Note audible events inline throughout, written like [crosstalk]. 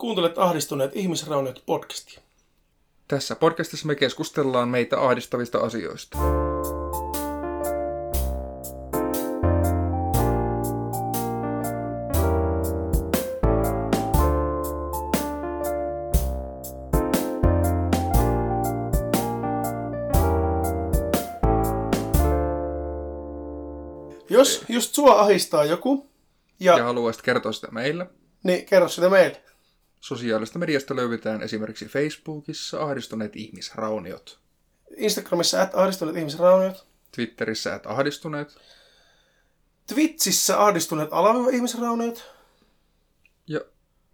Kuuntelet ahdistuneet ihmisrauniot podcastia. Tässä podcastissa me keskustellaan meitä ahdistavista asioista. Jos just sua ahistaa joku, ja, Ja haluaisit kertoa sitä meille. niin kerro sitä meille. Sosiaalista mediasta löydetään esimerkiksi Facebookissa ahdistuneet ihmisrauniot, Instagramissa at ahdistuneet ihmisrauniot. Twitterissä että ahdistuneet Twitchissä ahdistuneet alaviiva ihmisrauniot. ja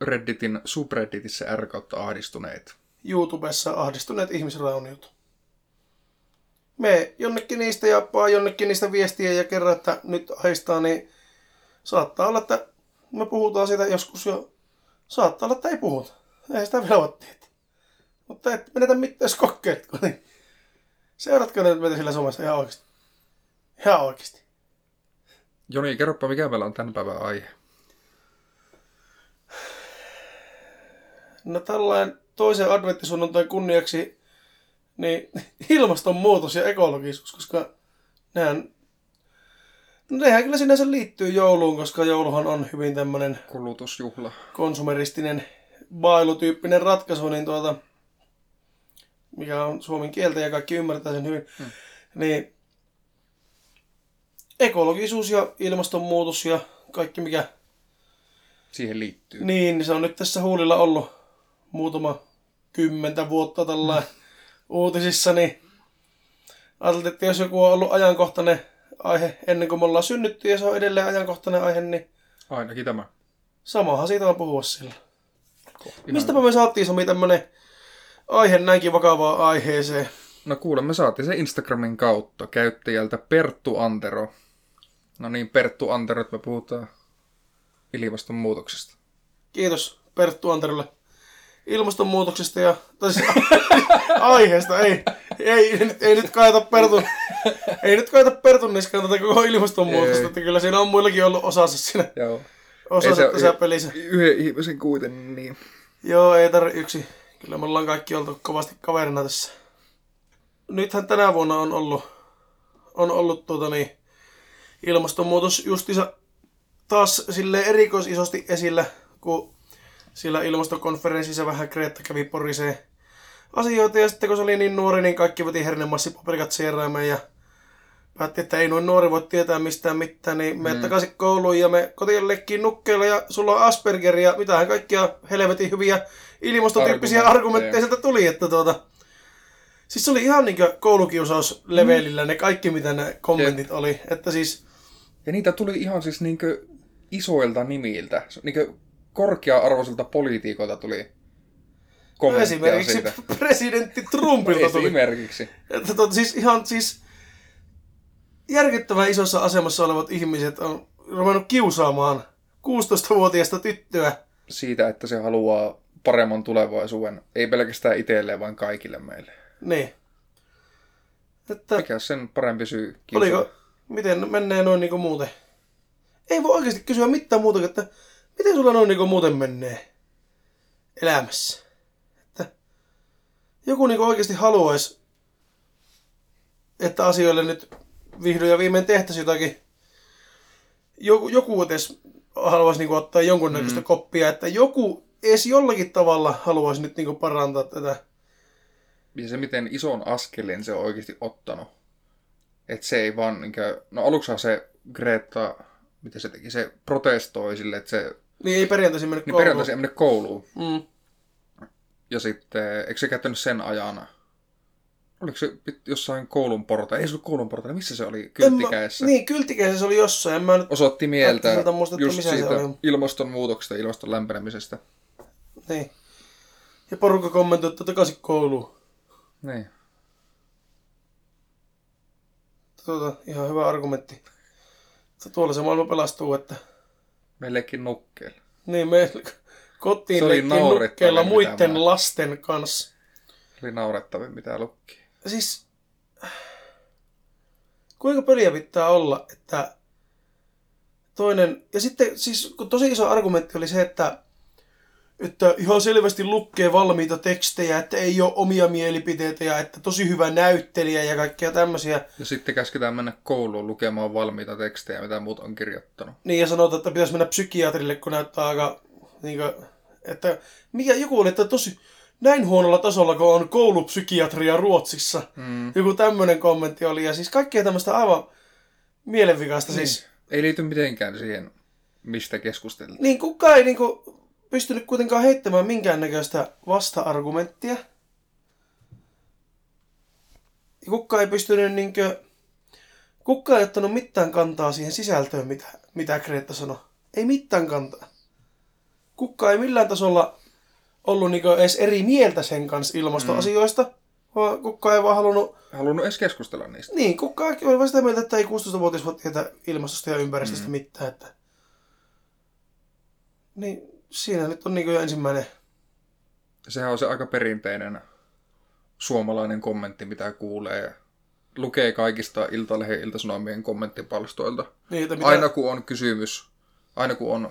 Redditin subredditissä r kautta ahdistuneet. YouTubessa ahdistuneet ihmisrauniot. Me jonnekin niistä ja vaan jonnekin niistä viestiä ja kerro, että nyt ahistaa, niin saattaa olla, että me puhutaan siitä joskus jo. Saattaa olla, että ei puhuta. Ei sitä vielä voi tietää. Mutta et menetä mitään, jos kokeiletko. Niin. Seuratko nyt meitä sillä somessa ihan oikeasti? Ihan oikeasti. Joni, kerropa mikä meillä on tämän päivän aihe. No tällainen toisen adventtisunnuntain kunniaksi niin [laughs] ilmastonmuutos ja ekologisuus, koska nehän, no nehän kyllä sinänsä liittyy jouluun, koska jouluhan on hyvin tämmöinen Kulutusjuhla. konsumeristinen bailutyyppinen ratkaisu, niin tuota, mikä on suomen kieltä ja kaikki ymmärtää sen hyvin, Hmm. niin ekologisuus ja ilmastonmuutos ja kaikki mikä Siihen liittyy. niin, se on nyt tässä huulilla ollut muutama kymmentä vuotta tällä uutisissa, niin ajateltiin, että jos joku on ollut ajankohtainen aihe ennen kuin me ollaan synnytty ja se on edelleen ajankohtainen aihe, niin Ainakin tämä. samahan siitä on puhua sillä. Ihan- Mistäpä me saatiin Sami tämmönen aihe näinkin vakavaan aiheeseen? No kuule, me saatiin se Instagramin kautta käyttäjältä Perttu Antero. No niin, Perttu Antero, että me puhutaan ilmastonmuutoksesta. Kiitos Perttu Anterolle ilmastonmuutoksesta ja, tai siis [laughs] aiheesta, ei, ei, nyt, ei nyt kaeta Pertun, ei nyt kaeta Pertun niskaan tätä koko ilmastonmuutosta, Ei. että kyllä siinä on muillakin ollut osansa siinä, Joo. osansa Ei se- tässä pelissä. Yhden ihmisen kuitenkin, niin. Joo, ei tarvi yksi. Kyllä me ollaan kaikki oltu kovasti kaverina tässä. Nythän tänä vuonna on ollut, on ollut tuota niin, ilmastonmuutos justiinsa taas sille erikoisisosti esillä, kun sillä ilmastokonferenssissa vähän Greta kävi porisee asioita ja sitten kun se oli niin nuori, niin kaikki veti hernemassipaperikat sieraimeen ja päätti, että ei noin nuori voi tietää mistään mitään, niin me mm. takaisin kouluun ja me kotiin leikkiin nukkeilla ja sulla on Asperger ja mitähän kaikkia helvetin hyviä ilmastotyyppisiä Argumentteja. argumentteja sieltä tuli, että tuota... Siis se oli ihan niinkö koulukiusauslevelillä ne kaikki, mitä ne kommentit oli. Että siis, Ja niitä tuli ihan siis niinkö isoilta nimiltä. Niinkö korkea-arvoisilta poliitikoilta tuli kommentteja esimerkiksi siitä. [laughs] presidentti Trumpilta tuli. Esimerkiksi. Että tuota, siis ihan siis järkyttävän isossa asemassa olevat ihmiset on ruvennut kiusaamaan 16-vuotiaista tyttöä. Siitä, että se haluaa paremman tulevaisuuden. Ei pelkästään itselleen, vaan kaikille meille. Niin. Että Mikä sen parempi syy kiusata? oliko, miten menee noin niinku muuten? Ei voi oikeasti kysyä mitään muuta, kuin, että miten sulla noin niinku muuten menee elämässä. Että joku niinku oikeasti haluaisi, että asioille nyt vihdoin ja viimein tehtäisiin jotakin. Joku, joku edes haluaisi niinku ottaa jonkunnäköistä mm. koppia, että joku edes jollakin tavalla haluaisi nyt niinku parantaa tätä. Ja se, miten ison askeleen se on oikeasti ottanut. Että se ei vaan, niinkö, no aluksihan se Greta, mitä se teki, se protestoi sille, että se, Niin ei perjantaisin mennyt niin kouluun. periaatteessa ei mene kouluun. Mm. Ja sitten, eikö se käyttänyt sen ajan, oliko se jossain koulun porta, ei se ollut koulun porta, missä se oli, En kylttikäessä. Mä, niin, kylttikäessä se oli jossain. En mä nyt, Osoitti mieltä muista, että just missä se siitä oli. ilmastonmuutoksesta ilmaston lämpenemisestä. niin. Ja porukka kommentoi, että takaisin kouluun. Niin. Tuota, ihan hyvä argumentti. Tuolla se maailma pelastuu, että Meillekin nukkeelle. niin me [laughs] kotiin nukkeella mitä muiden mä- lasten kanssa. Oli naurettavin mitä lukki. Siis, kuinka pöliä pitää olla, että toinen, ja sitten siis kun tosi iso argumentti oli se, että että ihan selvästi lukee valmiita tekstejä, että ei ole omia mielipiteitä ja että tosi hyvä näyttelijä ja kaikkea tämmöisiä. Ja sitten käsketään mennä kouluun lukemaan valmiita tekstejä, mitä muut on kirjoittanut. Niin ja sanotaan, että pitäisi mennä psykiatrille, kun näyttää aika, niin kuin, että mikä joku oli, että tosi näin huonolla tasolla, kun on koulupsykiatria Ruotsissa. Mm. Joku tämmöinen kommentti oli ja siis kaikkea tämmöistä aivan mielenvikaista niin. siis. Ei liity mitenkään siihen, mistä keskusteltiin. Niin kukaan ei niinku pystynyt kuitenkaan heittämään minkäännäköistä vasta-argumenttia. Ja kukaan ei pystynyt niinkö... Kukaan ei ottanut mitään kantaa siihen sisältöön, mitä, mitä Greta sanoi. Ei mitään kantaa. Kukaan ei millään tasolla ollut niinku edes eri mieltä sen kanssa ilmastoasioista, mm. vaan kukaan ei vaan halunnut... Halunnut edes keskustella niistä. Niin, kukaan oli vaan sitä mieltä, että ei 16-vuotias voi tietää ilmastosta ja ympäristöstä mm. mitään. Että... Niin, siinä nyt on niin jo ensimmäinen. Sehän on se aika perinteinen suomalainen kommentti, mitä kuulee. Lukee kaikista Iltalehden iltasanomien kommenttipalstoilta. Niin, mitä... Aina kun on kysymys, aina kun on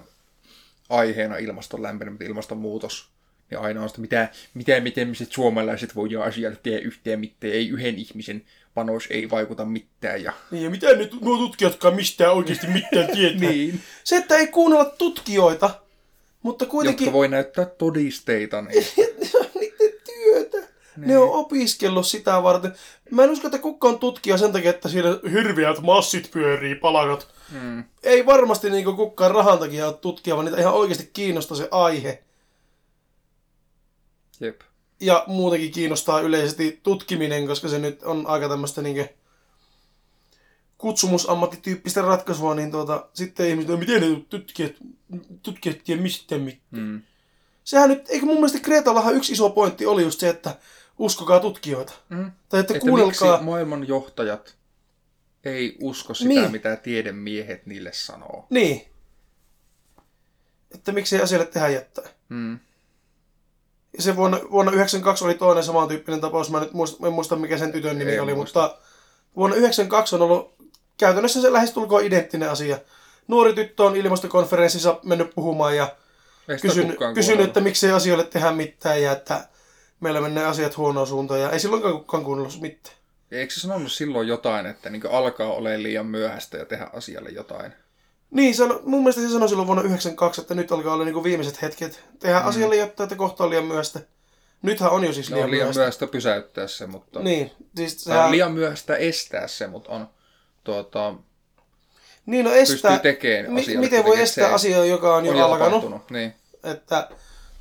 aiheena ilmaston lämpeneminen, ilmastonmuutos, niin aina on sitä, mitä, mitä miten suomalaiset voidaan asiat tehdä yhteen mitään, ei yhden ihmisen panos ei vaikuta mitään. Ja... Niin, ja mitä nyt nuo tutkijatkaan mistään oikeasti mitään tietää. [laughs] niin. Se, että ei kuunnella tutkijoita, mutta kuitenkin... Jotka voi näyttää todisteita. Niin. [laughs] on niiden työtä. Niin. Ne on opiskellut sitä varten. Mä en usko, että kukaan on tutkija sen takia, että siellä hirviät massit pyörii, palakat. Hmm. Ei varmasti niin kukaan rahan takia ole tutkija, vaan niitä ihan oikeasti kiinnostaa se aihe. Jep. Ja muutenkin kiinnostaa yleisesti tutkiminen, koska se nyt on aika tämmöistä niin kutsumusammattityyppistä ratkaisua, niin tuota, sitten ihmiset, no miten ne tutkijat, tutkijat tiedä mistä mitään. Mm. Sehän nyt, eikö mun mielestä Kreetallahan yksi iso pointti oli just se, että uskokaa tutkijoita. Mm. Tai että, että kuunnelkaa... miksi maailman johtajat ei usko sitä, niin. mitä tiedemiehet niille sanoo. Niin. Että miksi ei asialle tehdä jättää. Mm. Ja se vuonna, vuonna 1992 oli toinen samantyyppinen tapaus. Mä nyt muista, en muista, mikä sen tytön nimi ei oli, muista. mutta vuonna 1992 on ollut käytännössä se lähestulkoon identtinen asia. Nuori tyttö on ilmastokonferenssissa mennyt puhumaan ja kysynyt, kysynyt että miksei asioille tehdä mitään ja että meillä menee asiat huonoon suuntaan ja ei silloinkaan kukaan kuunnellut mitään. Eikö se sanonut silloin jotain, että niin alkaa olemaan liian myöhäistä ja tehdä asialle jotain? Niin, sano, mun mielestä se sanoi silloin vuonna 1992, että nyt alkaa olla niin viimeiset hetket. Tehdä mm. asialle jotain, että kohta on liian myöhäistä. Nythän on jo siis liian, no, liian myöhäistä. myöhäistä pysäyttää se, mutta... Niin, siis sehän... liian myöhäistä estää se, mutta on tuota, niin, no estää, pystyy tekemään mi- Miten voi estää asiaa, joka on, on jo alkanut? Niin. Että,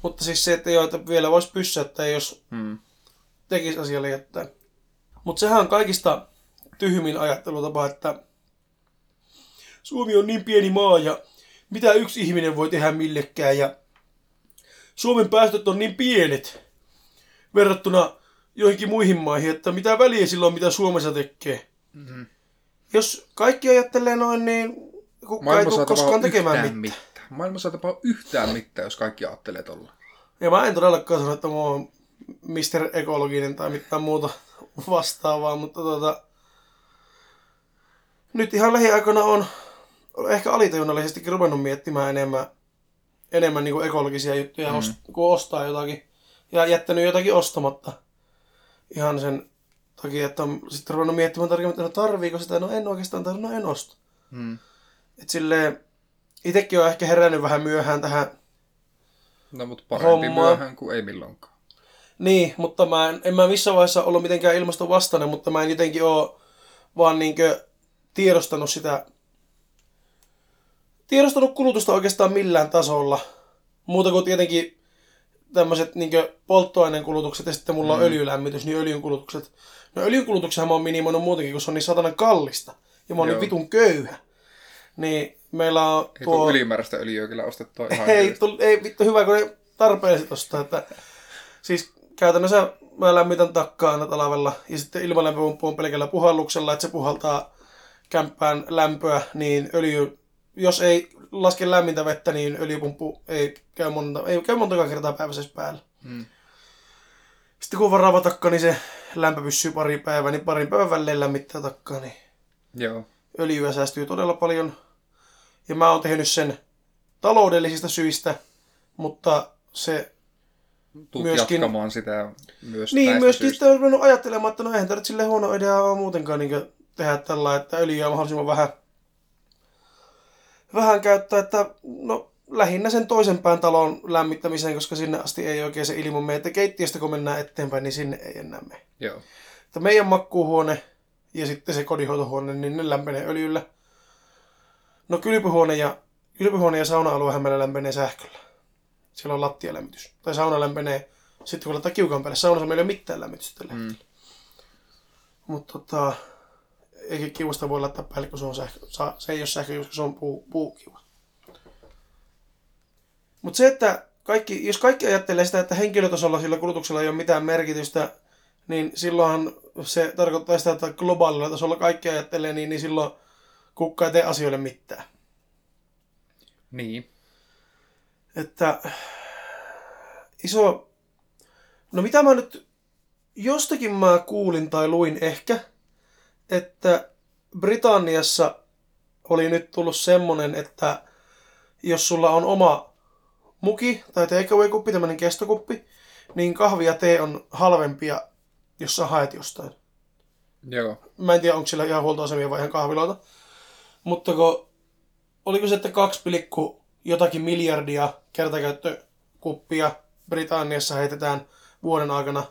mutta siis se, että, jo, että vielä voisi pysäyttää, jos hmm. tekisi asialle jättää. Mutta sehän on kaikista tyhmin ajattelutapa, että Suomi on niin pieni maa ja mitä yksi ihminen voi tehdä millekään ja Suomen päästöt on niin pienet verrattuna joihinkin muihin maihin, että mitä väliä silloin, mitä Suomessa tekee. Mm-hmm. Jos kaikki ajattelee noin, niin kukaan ei tule koskaan tekemään mitään. mitään. Maailma saa tapaa yhtään mitään, jos kaikki ajattelee tolla. Ja mä en todellakaan sano, että mä oon Mr. Ekologinen tai mitään muuta vastaavaa, mutta tota, nyt ihan lähiaikoina on ehkä alitajunnallisestikin ruvennut miettimään enemmän, enemmän niin kuin ekologisia juttuja, mm. kun ostaa jotakin. Ja jättänyt jotakin ostamatta. Ihan sen takia, että on sitten ruvennut miettimään tarkemmin, että no tarviiko sitä, no en oikeastaan tarvitse, no en osta. Mm. Et silleen, itekin on ehkä herännyt vähän myöhään tähän No mutta parempi hommaa. myöhään kuin ei milloinkaan. Niin, mutta mä en, en mä missään vaiheessa ollut mitenkään ilmaston vastainen, mutta mä en jotenkin ole vaan niinkö tiedostanut sitä, tiedostanut kulutusta oikeastaan millään tasolla. Muuta kuin tietenkin tämmöiset niin polttoaineen kulutukset ja sitten mulla mm. on öljylämmitys, niin öljyn kulutukset. No öljyn kulutuksia mä oon minimoinut muutenkin, kun se on niin satanan kallista. Ja mä oon niin vitun köyhä. Niin meillä on ei tuo... ylimääräistä öljyä kyllä ostettua [laughs] ihan ei, tull, ei vittu hyvä, kun ne tarpeelliset ostaa. Että... Siis käytännössä mä lämmitän takkaa aina talvella ja sitten ilmalämpöpumppu on pelkällä puhalluksella, että se puhaltaa kämppään lämpöä, niin öljy, jos ei laske lämmintä vettä, niin öljypumppu ei käy monta, ei käy monta kertaa päivässä päällä. Hmm. Sitten kun on varaava takka, niin se lämpö pysyy pari päivää, niin parin päivän välein lämmittää takkaa, niin Joo. öljyä säästyy todella paljon. Ja mä oon tehnyt sen taloudellisista syistä, mutta se Tuut Myöskin- jatkamaan sitä myös Niin, myöskin syistä. sitten on ajattelemaan, että no eihän nyt silleen huono idea muutenkaan niin tehdä tällä, että öljyä mahdollisimman vähän, vähän käyttää, että no lähinnä sen toisen pään talon lämmittämiseen, koska sinne asti ei oikein se ilman mene. Että keittiöstä kun mennään eteenpäin, niin sinne ei enää mene. Joo. Että meidän makkuuhuone ja sitten se kodinhoitohuone, niin ne lämpenee öljyllä. No kylpyhuone ja, kylpyhuone ja sauna-aluehan meillä lämpenee sähköllä. Siellä on lattialämmitys. Tai sauna lämpenee sitten kun laittaa kiukaan päälle. Saunassa meillä ei ole mitään lämmitystä tällä Mm. Mutta tota, eikä kiuasta voi laittaa päälle, kun se on sähkö. Se ei ole sähkö, koska se on puu, puukiva. Mutta se, että kaikki, jos kaikki ajattelee sitä, että henkilötasolla sillä kulutuksella ei ole mitään merkitystä, niin silloinhan se tarkoittaa sitä, että globaalilla tasolla kaikki ajattelee, niin, niin silloin kukka ei tee asioille mitään. Niin. Että iso... No mitä mä nyt... Jostakin mä kuulin tai luin ehkä, että Britanniassa oli nyt tullut semmonen, että jos sulla on oma muki tai takeaway-kuppi, tämmönen kestokuppi, niin kahvi ja tee on halvempia, jos sä haet jostain. Joo. Mä en tiedä, onko siellä ihan huoltoasemia vai ihan kahviloita. Mutta kun, oliko se, että 2, jotakin miljardia kertakäyttökuppia Britanniassa heitetään vuoden aikana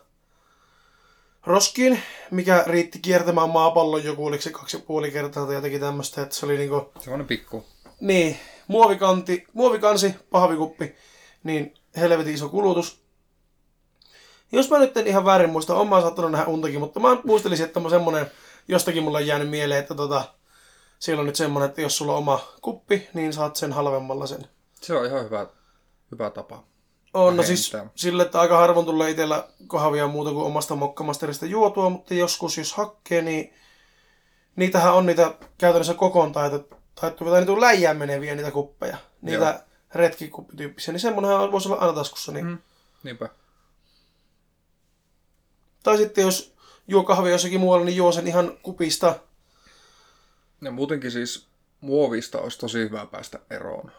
roskiin, mikä riitti kiertämään maapallon joku, oliko se kaksi ja puoli kertaa tai jotenkin tämmöistä, että se oli niinku, Semmoinen pikku. niin, muovikanti, muovikansi, pahvikuppi, niin helvetin iso kulutus. Jos mä nyt en ihan väärin muista, on mä saattanut nähdä untakin, mutta mä muistelisin, että mä semmonen, jostakin mulla on jäänyt mieleen, että tota, siellä on nyt semmonen, että jos sulla on oma kuppi, niin saat sen halvemmalla sen. Se on ihan hyvä, hyvä tapa. On, no siis sille, että aika harvoin tulee itsellä kahvia muuta kuin omasta mokkamasterista juotua, mutta joskus jos hakkee, niin niitähän on niitä käytännössä kokoon taittu tai niitä on läjään meneviä niitä kuppeja. Niitä Joo. retkikuppityyppisiä, niin semmonenhan voisi olla aina taskussa. Niin. Mm. Niinpä. Tai sitten jos juo kahvia jossakin muualla, niin juo sen ihan kupista. Ja muutenkin siis muovista olisi tosi hyvä päästä eroon.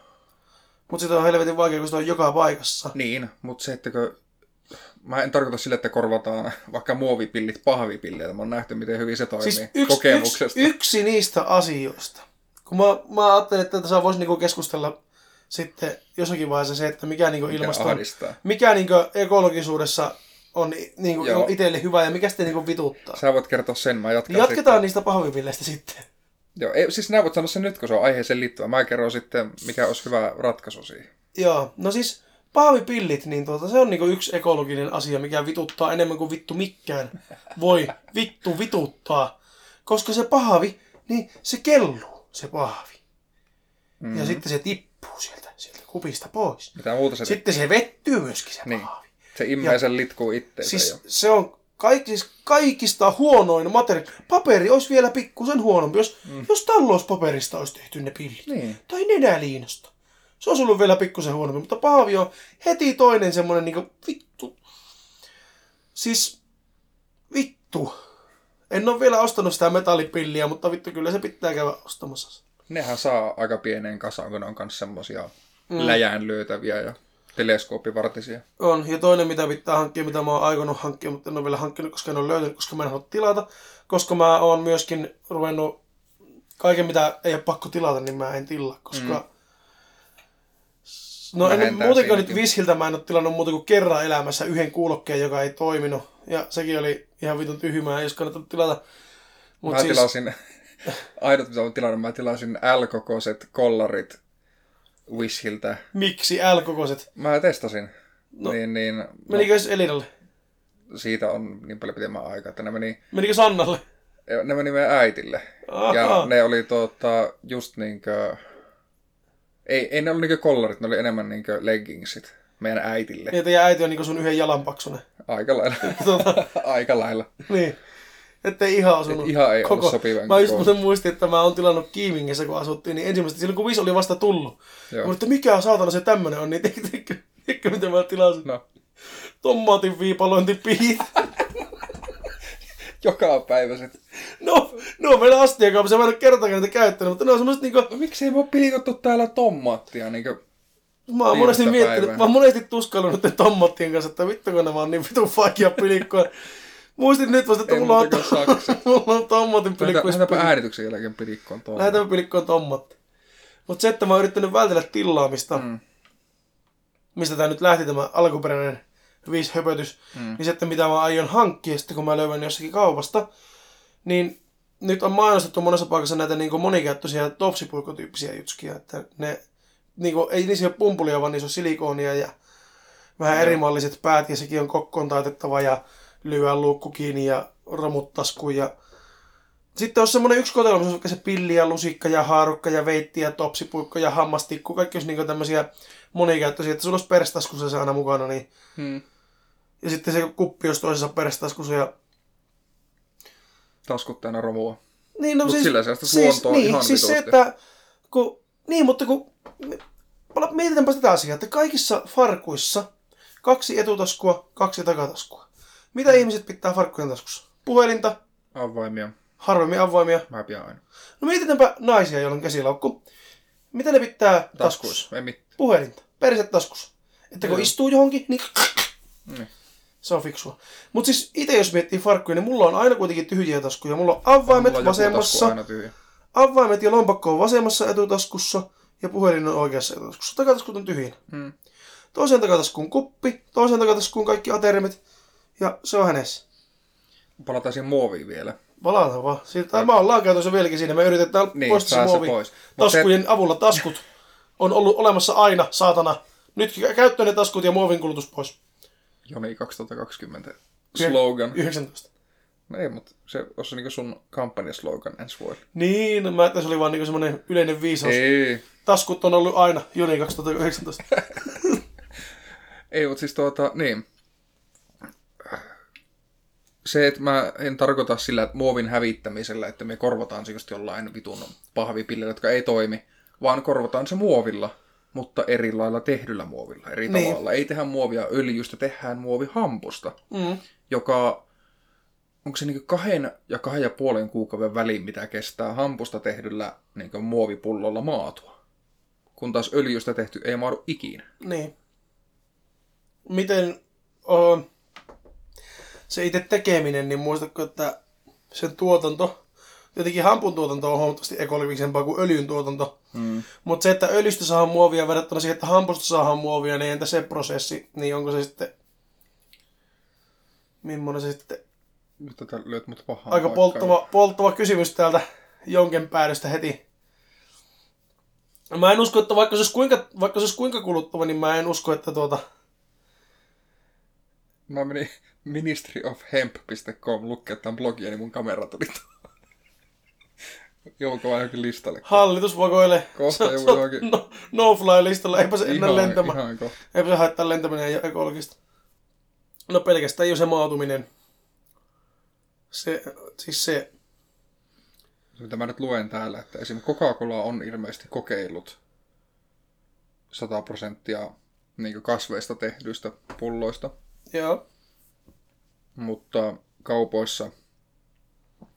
Mutta sitä on helvetin vaikea, kun sitä on joka paikassa. Niin, mutta se, että kun... Mä en tarkoita sille, että korvataan vaikka muovipillit pahvipilleillä. Mä oon nähty, miten hyvin se toimii Siis yksi, kokemuksesta. yksi, yksi niistä asioista. Kun mä, mä ajattelin, että tässä voisi niinku keskustella sitten jossakin vaiheessa se, että mikä niinku Mikä ilmaston, ahdistaa. mikä niinku ekologisuudessa on niinku Joo. itselle hyvä ja mikä sitten niinku vituttaa. Sä voit kertoa sen, mä jatkan jatketaan sitten. niistä pahvipilleistä sitten. Joo, ei, siis nää voit sanoa sen nyt, kun se on aiheeseen liittyvä. Mä kerron sitten, mikä olisi hyvä ratkaisu siihen. Joo, no siis pahvipillit, niin tuota, se on niinku yksi ekologinen asia, mikä vituttaa enemmän kuin vittu mikään voi vittu vituttaa. Koska se pahvi, niin se kelluu, se pahvi. Mm-hmm. Ja sitten se tippuu sieltä, sieltä kupista pois. Mitä muuta se Sitten se vettyy myöskin se Niin. pahvi. Se immee sen litkuu itteensä Siis jo. se on kaikki, siis kaikista huonoin materiaali. Paperi olisi vielä pikkusen huonompi, jos, mm. jos talouspaperista olisi tehty ne pillit. Niin. Tai nenäliinasta. Se olisi ollut vielä pikkusen huonompi, mutta pahvi on heti toinen semmonen niinku vittu. Siis vittu. En ole vielä ostanut sitä metallipilliä, mutta vittu kyllä se pitää käydä ostamassa. Nehän saa aika pieneen kasaan, kun ne on myös semmosia mm. läjään lyötäviä ja teleskooppivartisia. On. Ja toinen, mitä pitää hankkia, mitä mä oon aikonut hankkia, mutta en ole vielä hankkinut, koska en ole löytänyt, koska mä en halua tilata. Koska mä oon myöskin ruvennut kaiken, mitä ei ole pakko tilata, niin mä en tilaa, koska... Mm. No en, muutenkaan nyt. Vishiltä mä en ole tilannut muuta kuin kerran elämässä yhden kuulokkeen, joka ei toiminut. Ja sekin oli ihan vitun tyhmää, jos kannattaa tilata. Mut Mä siis... tilasin, [laughs] ainut mitä olen tilannut, mä tilasin L-kokoiset kollarit Wishiltä. Miksi L-kokoiset? Mä testasin. No, No, niin, niin, no, Menikö se Elinalle? siitä on niin paljon pitemmän aikaa, että ne meni, Menikö Sannalle? ne meni meidän äitille. Aha. Ja ne oli tuota, just niinkö... Ei, ei ne ollut niinkö kollarit, ne oli enemmän niinkö leggingsit meidän äitille. Ja teidän äiti on niinku sun yhden jalan paksunen. Aika lailla. [laughs] Tota, Aika lailla. niin. Että ihan osunut. Et ihan ei ollut sopivan Mä just muuten muistin, että mä oon tilannut Kiimingissä, kun asuttiin, niin ensimmäistä, silloin kun Vis oli vasta tullut. Joo. Mä että mikä saatana se tämmönen on, niin tiedätkö, mitä mä tilasin? No, Tommaatin viipalointipiit. [laughs] joka päivä sit. No, no on meillä astiakaupassa, mä en ole kertaakaan niitä käyttänyt, mutta ne on semmoset niinku, No, miksi ei me ole pilkottu täällä tommaattia? Niinkö... Mä oon monesti miettinyt, päivää. mä oon monesti tuskaillut nyt tommottien kanssa, että vittu kun nämä on niin vitun vaikea pilikkoa. [laughs] Muistin nyt vasta, että mulla on, [laughs] mulla on tommotin pilikko. Lähetäpä äänityksen jälkeen pilikkoon tuolla. Lähetäpä pilikkoon tommotti. Mutta se, että mä oon yrittänyt vältellä tillaamista, Mm. mistä tää nyt lähti tämä alkuperäinen viisi höpötys, Mm. niin se, että mitä mä aion hankkia sitten, kun mä löydän jossakin kaupasta, niin nyt on mainostettu monessa paikassa näitä niin monikäyttöisiä topsipuikotyyppisiä jutskia, että ne, niin kuin, ei niissä ole pumpulia, vaan niissä on silikoonia ja vähän Joo. erimalliset päät, ja sekin on kokkoon taitettava ja lyödään luukku kiinni ja romut taskuun ja sitten on semmoinen yksi kotelma, missä on vaikka se pilli ja lusikka ja haarukka ja veitti ja topsipuikko ja hammastikku. Kaikki olisi niinku tämmöisiä monikäyttöisiä, että sulla olisi perestaskussa se aina mukana. Niin. Mm. Ja sitten se kuppi olisi toisessa perestaskussa. Ja... Taskut täynnä romua. Niin, no Mut siis, sillä sitä siis, niin, ihan siis se, että kun, niin, mutta kun mietitäänpä tätä asiaa, että kaikissa farkuissa kaksi etutaskua, kaksi takataskua. Mitä Mm. ihmiset pitää farkkujen taskussa? Puhelinta, Avaimia. harvemmin avoimia. Mä pidän aina. No mietitäänpä naisia, joilla on käsilaukku. Mitä ne pitää taskussa? Taskuissa. Ei mitään. Puhelinta. Periset taskussa. Että kun Joo. istuu johonkin, niin Niin. se on fiksua. Mutta siis itse jos miettii farkkuja, niin mulla on aina kuitenkin tyhjiä taskuja. Mulla on avaimet Mulla on vasemmassa, Aina tyhjä. avaimet ja lompakko on vasemmassa etutaskussa ja puhelin on oikeassa etutaskussa. Takataskut on tyhjinä. Mm. Toiseen takataskuun kuppi, toiseen takataskuun kaikki aterimet ja se on hänessä. Palataan siihen muoviin vielä. Palataan vaan. Siitä, tai mä ollaan käytössä vieläkin siinä. Me yritetään Niin, poistaa se se muovi. pois. Mut se- Taskujen avulla taskut on ollut olemassa aina, saatana. Nyt käyttöön ne taskut ja muovin kulutus pois. Joni 2020 slogan. 19. No ei, mutta se olisi niinku sun kampanjaslogan ensi vuodelle. Niin, mä ajattelin, se oli vaan niinku semmonen yleinen viisaus. Ei. Taskut on ollut aina Juni 2019. [laughs] Ei, mutta siis tuota, niin. Se, että mä en tarkoita sillä muovin hävittämisellä, että me korvataan se just jollain vitun pahvipilleillä, jotka ei toimi, vaan korvataan se muovilla, mutta eri lailla tehdyllä muovilla, eri Niin. tavalla. Ei tehdä muovia öljystä, tehdään muovihampusta, Mm. joka onko se niin kahden ja kahden ja puolen kuukauden väliin, mitä kestää hampusta tehdyllä niin muovipullolla maatua. Kun taas öljystä tehty ei maadu ikinä. Niin. Miten on se itse tekeminen, niin muistatko, että sen tuotanto, jotenkin hampun tuotanto on huomattavasti ekologisempaa kuin öljyn tuotanto. Mm. Mutta se, että öljystä saadaan muovia verrattuna siihen, että hampusta saadaan muovia, niin entä se prosessi, niin onko se sitten, millainen se sitten, Nyt tätä lyöt mut pahaan aika polttava, polttava kysymys täältä jonken päädystä heti. Mä en usko, että vaikka se olisi kuinka, vaikka se olisi kuinka kuluttava, niin mä en usko, että tuota, Mä menin ministryofhemp.com lukea tämän blogia, niin mun kamera tuli. Jouko vaan johonkin listalle. Hallitus vakoilee. Kohta joku johonkin- No, no fly listalla, eipä se ennen lentämään. Ihan kohta. Eipä se haittaa lentäminen ja ekologista. No pelkästään jo se maatuminen. Se, siis se, Se, mitä mä nyt luen täällä, että esim. Coca-Cola on ilmeisesti kokeillut 100 prosenttia niin kasveista tehdyistä pulloista, joo, mutta kaupoissa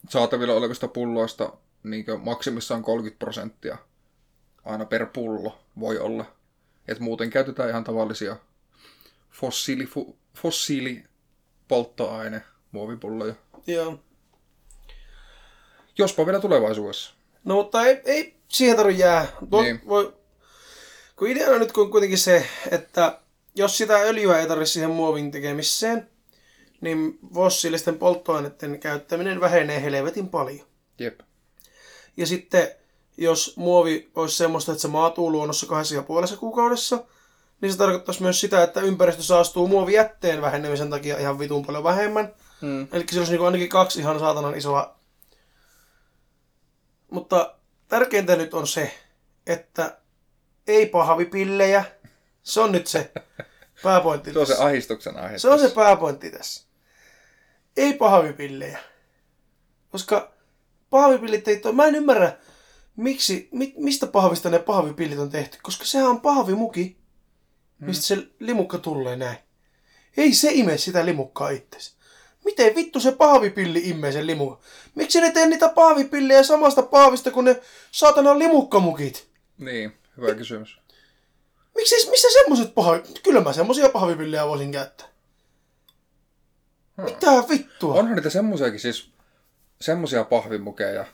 saatavilla olevista pulloista niin maksimissaan 30 prosenttia aina per pullo voi olla. Et muuten käytetään ihan tavallisia fossiili, fossiilipolttoaine muovipulloja. joo. Jospa vielä tulevaisuudessa. No mutta ei, ei siihen tarvitse jää. Tuo, Niin. voi, kun ideana nyt on kuitenkin se, että jos sitä öljyä ei tarvitse siihen muovin tekemiseen, niin fossiilisten polttoaineiden käyttäminen vähenee helvetin paljon. Jep. Ja sitten, jos muovi olisi semmoista, että se maatuu luonnossa kahdessa ja puolessa kuukaudessa, niin se tarkoittaisi myös sitä, että ympäristö saastuu muovijätteen vähenemisen takia ihan vitun paljon vähemmän. Mm. Eli se olisi niin ainakin kaksi ihan saatanan isoa. Mutta tärkeintä nyt on se, että ei pahvipillejä. Se on nyt se [laughs] pääpointti. Se on se ahistuksen aihe. Se on se pääpointti tässä. Ei pahvipillejä. Koska pahvipillit ei to... Mä en ymmärrä, miksi, mi, mistä pahvista ne pahvipillit on tehty. Koska sehän on pahvimuki, mistä se limukka tulee näin. Ei se ime sitä limukkaa itsesi. Miten vittu se pahvipilli imee sen limukan? Miksi ne tee niitä pahvipillejä samasta pahvista kuin ne saatana limukkamukit? Niin, hyvä kysymys. Miksi, missä semmoset pahavi... Kyllä mä semmosia pahvipillejä voisin käyttää. Mitä vittua? Onhan niitä semmoisiakin siis, semmoisia pahvimukeja,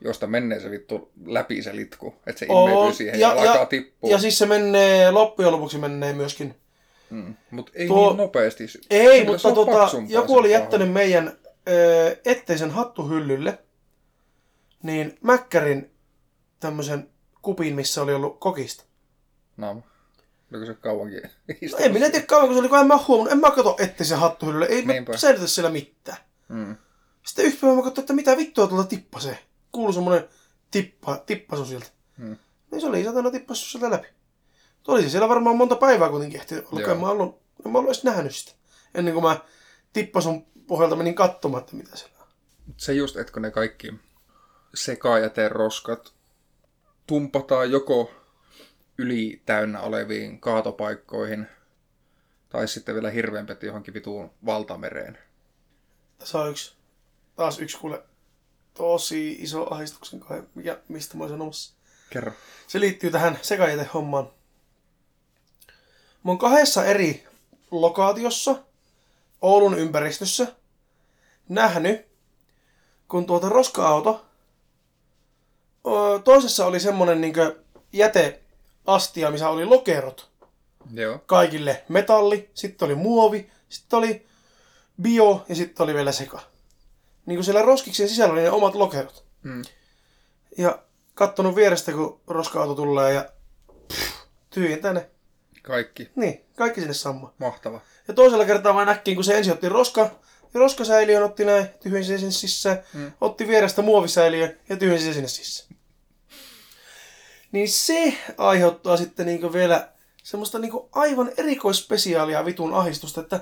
josta menee se vittu läpi se litku, että se On, imeytyy siihen ja, ja- ja alkaa tippua. Ja siis se menee, loppujen lopuksi menee myöskin. Mm. Mutta ei Tuo- niin nopeasti. Ei, Kyllä mutta tota, joku oli pahvi. jättänyt meidän ö, etteisen hattuhyllylle, niin Mäkkärin tämmöisen kupin, missä oli ollut kokista. No, oliko se kauankin [laughs] No en minä tiedä kauan, kun se oli, kun en mä huomannut, en mä kato etteisen hattuhyllylle, ei Niinpä. säilytä siellä mitään. Mm. Sitten yhtä päivää mä katsoin, että mitä vittua tuolta tippasee. Kuului semmonen tippa, tippasu sieltä. Hmm. Niin se oli satana tippasu sieltä läpi. Tuo oli siellä varmaan monta päivää kuitenkin ehti olla. En mä, ollut, en mä ollut edes nähnyt sitä. Ennen kuin mä tippasun pohjalta menin katsomaan, että mitä siellä on. Se just, että kun ne kaikki sekajäteen roskat tumpataan joko yli täynnä oleviin kaatopaikkoihin, tai sitten vielä hirveämpi, että johonkin vituun valtamereen. Tässä on yksi, taas yksi kuule tosi iso ahdistuksen kai, mikä, mistä mä sanomassa. Kerro. Se liittyy tähän sekajätehommaan. Mä oon kahdessa eri lokaatiossa Oulun ympäristössä nähnyt, kun tuota roska-auto, toisessa oli semmonen niinkö jäteastia, missä oli lokerot Joo. kaikille. Metalli, sitten oli muovi, sitten oli bio ja sitten oli vielä seka. Niin kuin siellä roskiksen sisällä oli ne omat lokerot. Mm. Ja kattonut vierestä, kun roska-auto tulee ja pff, tyhjentää ne. Kaikki. Niin, kaikki sinne samma. Mahtava. Ja toisella kertaa mä näkkiin, kun se ensin otti roska, ja roskasäiliön otti näin, tyhjensi sen sinne sisään, Mm. otti vierestä muovisäiliön ja tyhjensi sen sinne sisään. Niin se aiheuttaa sitten niinku vielä semmoista niinku aivan erikoisspesiaalia vitun ahistusta, että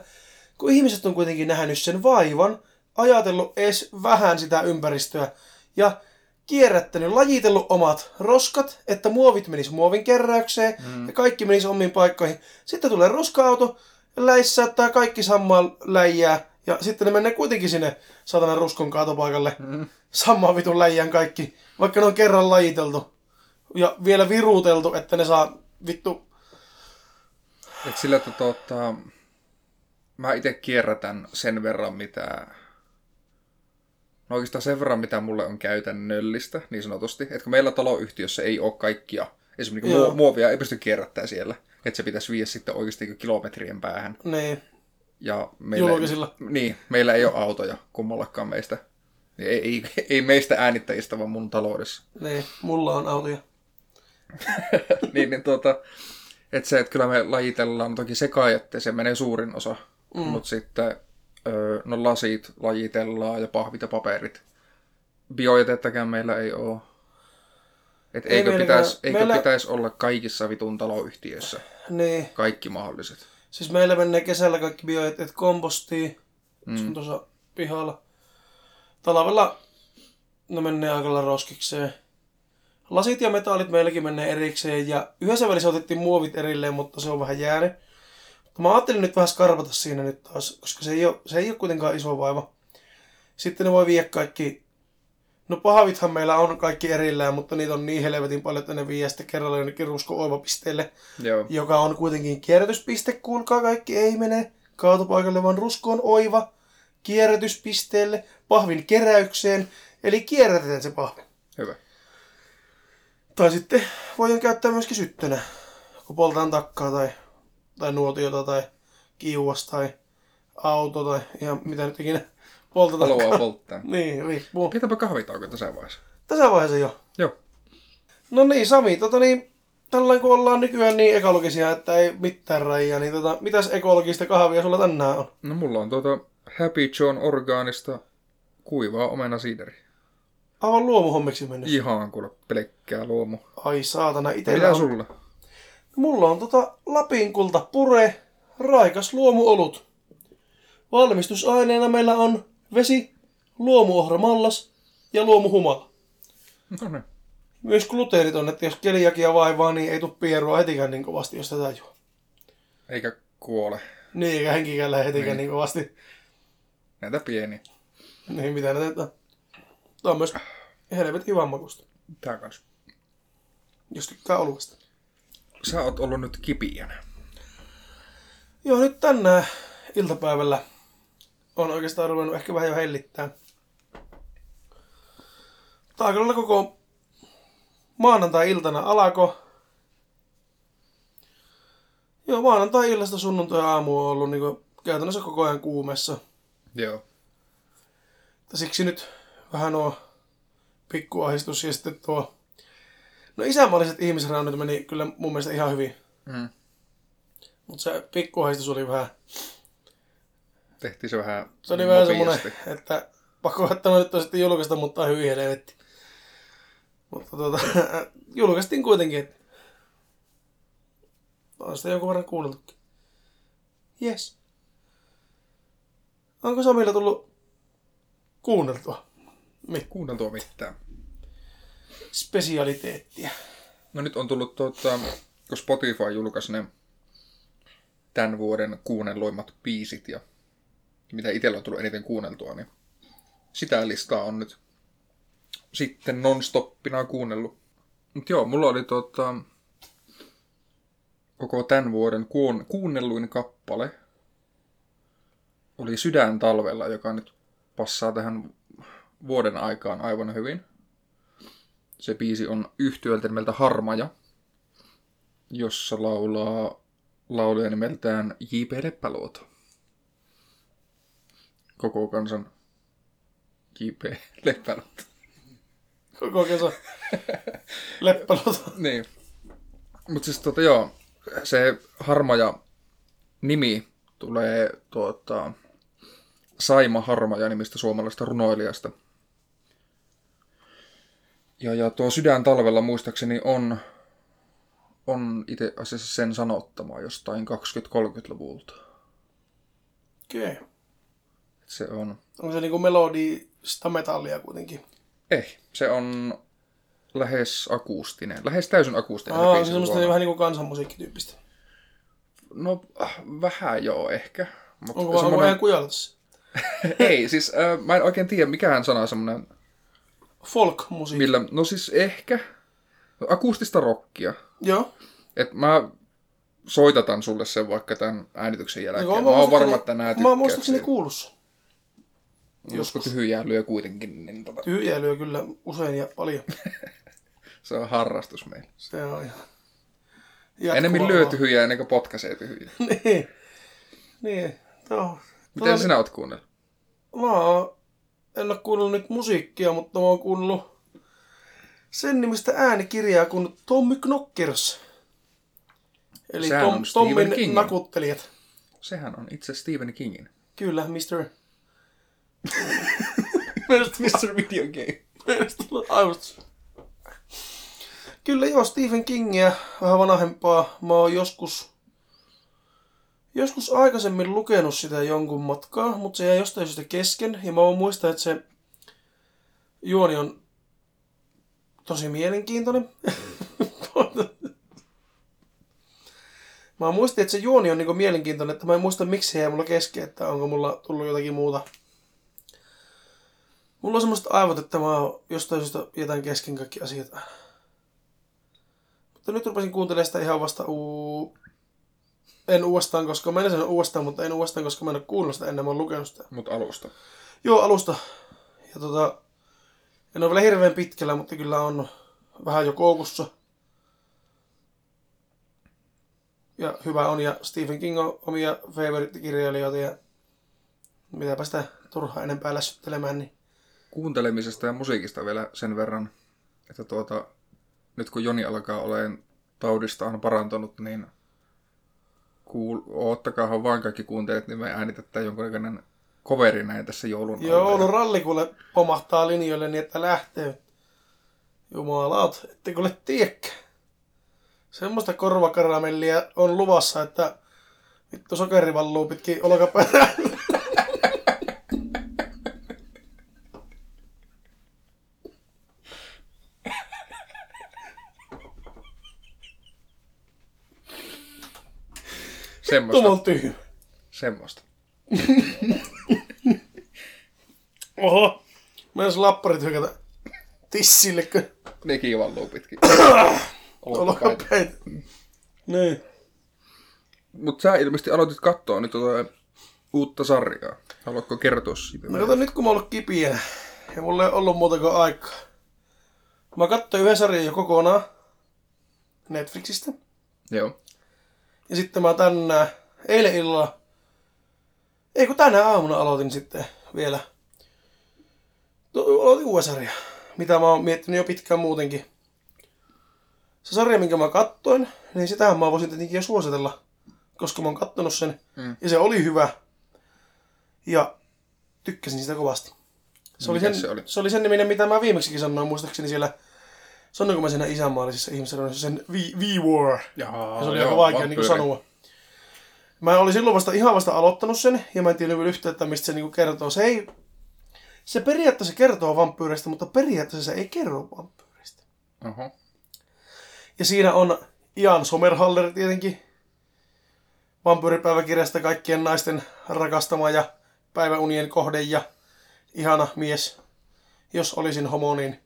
kun ihmiset on kuitenkin nähnyt sen vaivan, ajatellut edes vähän sitä ympäristöä ja kierrättänyt, lajitellut omat roskat, että muovit menis muovin keräykseen mm. ja kaikki menis omiin paikkoihin. Sitten tulee roska-auto läissäyttää kaikki samaa läjää ja sitten ne menee kuitenkin sinne satanan ruskon kaatopaikalle. Mm. Samaan vitun läjään kaikki, vaikka ne on kerran lajiteltu ja vielä viruuteltu, että ne saa vittu... Et sillä, että tota, mä itse kierrätän sen verran, mitä... No oikeastaan sen verran, mitä mulle on käytännöllistä, niin sanotusti. Että kun meillä taloyhtiössä ei ole kaikkia, esimerkiksi Joo. muo- muovia ei pysty kierrättämään siellä. Että se pitäisi viedä sitten oikeasti kilometrien päähän. Niin, Ja meillä, Julkisilla. Niin, meillä ei ole autoja kummallakaan meistä. Ei, ei, ei meistä äänittäjistä, vaan mun taloudessa. niin, mulla on autoja. [laughs] niin, niin tuota, että se, että kyllä me lajitellaan toki sekajätteeseen menee suurin osa, mm. mutta sitten no lasit lajitellaan ja pahvit ja paperit. Biojätettäkään meillä ei ole. Et Ei eikö, pitäisi, eikö Meillä- pitäisi olla kaikissa vitun taloyhtiöissä Niin, kaikki mahdolliset? siis meillä menee kesällä kaikki biojätteet kompostiin. Mm. Se on tuossa pihalla. Talvella ne menee aika roskikseen. Lasit ja metallit meilläkin menee erikseen ja yhdessä välissä otettiin muovit erilleen, mutta se on vähän jäänyt. Mutta mä ajattelin nyt vähän skarpata siinä nyt taas, koska se ei ole, se ei ole kuitenkaan iso vaiva. Sitten ne voi viedä kaikki... No pahvithan meillä on kaikki erillään, mutta niitä on niin helvetin paljon, että ne vie sitten kerralla jonnekin rusko-oivapisteelle, Joo. joka on kuitenkin kierrätyspiste, kuulkaa kaikki, ei mene kaatopaikalle, vaan ruskoon oiva kierrätyspisteelle, pahvin keräykseen, eli kierrätetään se pahvi. Hyvä. Tai sitten voidaan käyttää myöskin syttönä, kun poltaan takkaa tai, tai nuotiota tai kiuas tai auto tai ihan mitä nyt ikinä poltetaan. Haluaa [laughs] polttaa. Niin, riippuu. Pitäpä kahvitauko tässä vaiheessa. Tässä vaiheessa jo. Joo. No niin, Sami, tota niin, tällainen kun ollaan nykyään niin ekologisia, että ei mitään rajia, niin tota, mitäs ekologista kahvia sulla tänään on? No mulla on tuota Happy John orgaanista kuivaa omena siideri. Aivan luomuhommiksi mennyt. Ihan kuule pelkkää luomu. Ai saatana, itellä Mitä on... sulla? Mulla on tota Lapin kulta pure, raikas luomuolut. Valmistusaineena meillä on vesi, luomuohra mallas ja luomuhumala. No niin. Myös gluteenit on, että jos keliakia vaivaa, niin ei tule pierua hetikään niin kovasti, jos tätä juo. Eikä kuole. Niin, eikä henkikään lähde hetikään niin kovasti. Näitä pieni. Niin, mitä teetään. Tämä on myös helvetin hyvän makusta, Tää kans. jos tykkää oluesta. sä oot ollut nyt kipiänä. Joo, nyt tänään iltapäivällä on oikeastaan ruvennut ehkä vähän jo hellittää. Taakalla koko maanantai-iltana alako. Joo, maanantai-illasta sunnuntai aamu on ollut niin käytännössä koko ajan kuumessa. Joo. Siksi nyt vähän nuo pikkuahistus ja sitten tuo... No isänmaalliset ihmisraunit meni kyllä mun mielestä ihan hyvin. Mm. Mutta se pikkuahistus oli vähän... Tehtiin se vähän Se oli vähän semmonen, että pakko että mä nyt on sitten julkaista, mutta hyvin helvetti. Mutta tuota, [laughs] julkaistiin kuitenkin, että on sitä jonkun verran kuunneltukin. Yes. Onko Samilla tullut kuunneltua mit- Kuunneltua mitään. spesialiteettia? No nyt on tullut, tuota, kun Spotify julkaisi ne tämän vuoden kuunnelluimmat biisit ja mitä itsellä on tullut eniten kuunneltua, niin sitä listaa on nyt sitten non-stoppina kuunnellut. Mut joo, mulla oli tuota, koko tämän vuoden kuun, kuunnelluin kappale oli Sydän talvella, joka nyt passaa tähän vuoden aikaan aivan hyvin. Se biisi on yhtyöltä nimeltä Harmaja, jossa laulaa laulaja nimeltään J.P. Leppäluoto. Koko kansan J.P. Leppäluoto. Koko kesä [laughs] leppälota. Niin. Mutta siis tota joo, se Harmaja nimi tulee tuota, Saima Harmaja nimistä suomalaisesta runoilijasta. Ja, ja tuo Sydän talvella muistaakseni on, on itse asiassa sen sanottama jostain 20-30-luvulta. Okei. Okay. Se on, Onko se niinku melodista metallia kuitenkin? ei, se on lähes akustinen, lähes täysin akustinen. se Aa, se semmoista tuolla. vähän niinku kansanmusiikkityyppistä? No, äh, vähän joo ehkä. Mut Onko vaan semmonen- vähän kujalla [laughs] tässä? Ei, siis äh, mä en oikein tiedä, mikään sana semmoinen, Folk-musiikki. millä, no siis ehkä akustista rockia. Joo. Et mä soitatan sulle sen vaikka tämän äänityksen jälkeen. Joo, mä, oon muistaakseni- varma, että nää Mä oon muistaakseni kuullut sen. Joskus tyhjää lyö kuitenkin, niin tota, Tyhjää lyö kyllä usein ja paljon. [laughs] se on harrastus meillä. Se on ihan... Jatkuva Enemmän lyö tyhjää ennen kuin potkaisee tyhjää. [laughs] niin. Niin. No. Miten sinä oot kuunnellut? Mä oon, en ole kuunnellut nyt musiikkia, mutta mä oon kuunnellut sen nimistä äänikirjaa kuin Tommy Knockers. Eli Sehän Tom, Tommin Kingin. nakuttelijat. Sehän on itse Stephen Kingin. Kyllä, Mr. [laughs] Mr. Video Game. [laughs] Kyllä joo, Stephen Kingia, vähän vanhempaa. Mä oon joskus, joskus aikaisemmin lukenut sitä jonkun matkaa, mutta se jäi jostain syystä kesken. Ja mä oon muistaa, että se juoni on tosi mielenkiintoinen. [laughs] mä muistin, että se juoni on niinku mielenkiintoinen, että mä en muista miksi se jäi mulla kesken, että onko mulla tullut jotakin muuta Mulla on semmoista aivot, että mä jostain syystä jätän kesken kaikki asiat. Mutta nyt rupesin kuuntelemaan sitä ihan vasta uu... En uudestaan, koska mä en sen uudestaan, mutta en uudestaan, koska mä en ole kuunnellut sitä ennen, mä oon lukenut sitä. Mut alusta. Joo, alusta. Ja tota, en ole vielä hirveän pitkällä, mutta kyllä on vähän jo koukussa. Ja hyvä on, ja Stephen King on omia favorite-kirjailijoita, ja mitäpä sitä turhaa enempää lässyttelemään, niin kuuntelemisesta ja musiikista vielä sen verran, että tuota, nyt kun Joni alkaa olemaan taudistaan parantunut, niin kuul, oottakaahan vaan kaikki kuuntelijat, niin me äänitetään jonkunnäköinen coveri näin tässä joulun Joo, no ralli kuule pomahtaa linjoille niin, että lähtee. Jumalaut, ette kuule tiedäkään. Semmoista korvakaramellia on luvassa, että vittu sokeri valluu pitkin olkapäätä. Semmosta. Tumon tyhjä. Semmosta. [laughs] Oho. Mä jos lapparit hyökätä tissille, kun Nekin valluu pitkin. [coughs] Olkapäitä. Niin. Mutta sä ilmeisesti aloitit katsoa nyt tuota uutta sarjaa. Haluatko kertoa siitä? No kato nyt kun mä oon ollut kipienä, ja mulla ei ollut muuta kuin aikaa. Mä katsoin yhden sarjan jo kokonaan Netflixistä. Joo. Ja sitten mä tänään, eilen illalla, ei kun tänä aamuna aloitin sitten vielä. No, aloitin uuden sarja, mitä mä oon miettinyt jo pitkään muutenkin. Se sarja, minkä mä kattoin, niin sitähän mä voisin tietenkin jo suositella, koska mä oon kattonut sen. Mm. Ja se oli hyvä. Ja tykkäsin sitä kovasti. Se oli, sen, se oli? se oli sen niminen, mitä mä viimeksikin sanoin, muistaakseni siellä, sanoinko mä siinä isänmaallisessa ihmisessä, sen V-War. Jaa, Ja se oli aika vaikea niin sanoa. Mä olin silloin vasta ihan vasta aloittanut sen, ja mä en tiedä vielä yhtään, että mistä se niin kertoo. Se ei... Se periaatteessa kertoo vampyyreistä, mutta periaatteessa se ei kerro vampyyreistä. Oho. Ja siinä on Ian Somerhaller tietenkin. Vampyyripäiväkirjasta kaikkien naisten rakastama ja päiväunien kohde ja ihana mies. Jos olisin homo, niin,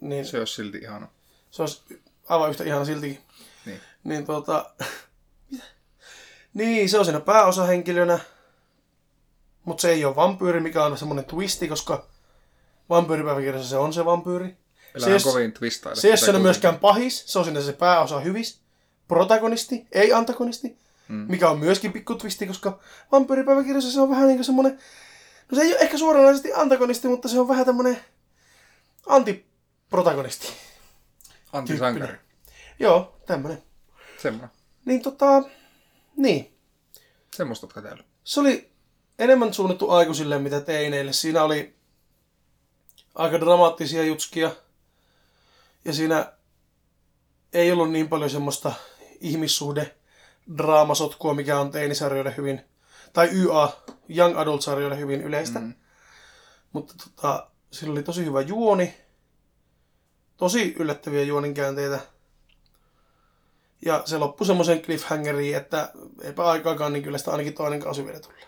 niin Se olisi silti ihana. se olisi aivan yhtä ihana siltikin. Niin. Niin tuota... [laughs] Mitä? Niin, se on siinä pääosahenkilönä. Mutta se ei ole vampyyri, mikä on semmoinen twisti, koska vampyyripäiväkirjassa se on se vampyyri. Se, jos, kovin twistaile. se ei ole myöskään pahis, se on siinä se pääosa hyvis. Protagonisti, ei antagonisti. Mm. Mikä on myöskin pikku twisti, koska vampyyripäiväkirjassa se on vähän niin kuin semmoinen... No se ei ole ehkä suoranaisesti antagonisti, mutta se on vähän tämmöinen antiprotagonisti. Antisankari. Joo, tämmöinen. Semmoinen. Niin tota... Niin. Semmoista täällä. Se oli enemmän suunnattu aikuisille, mitä teineille. Siinä oli aika dramaattisia jutskia. Ja siinä ei ollut niin paljon semmoista ihmissuhde draamasotkua, mikä on teinisarjoille hyvin, tai YA, Young Adult-sarjoille hyvin yleistä. Mm. Mutta tota, sillä oli tosi hyvä juoni. Tosi yllättäviä juoninkäänteitä. Ja se loppui semmoisen cliffhangeriin, että eipä aikaakaan, niin kyllä sitä ainakin toinen kausi vielä tulee.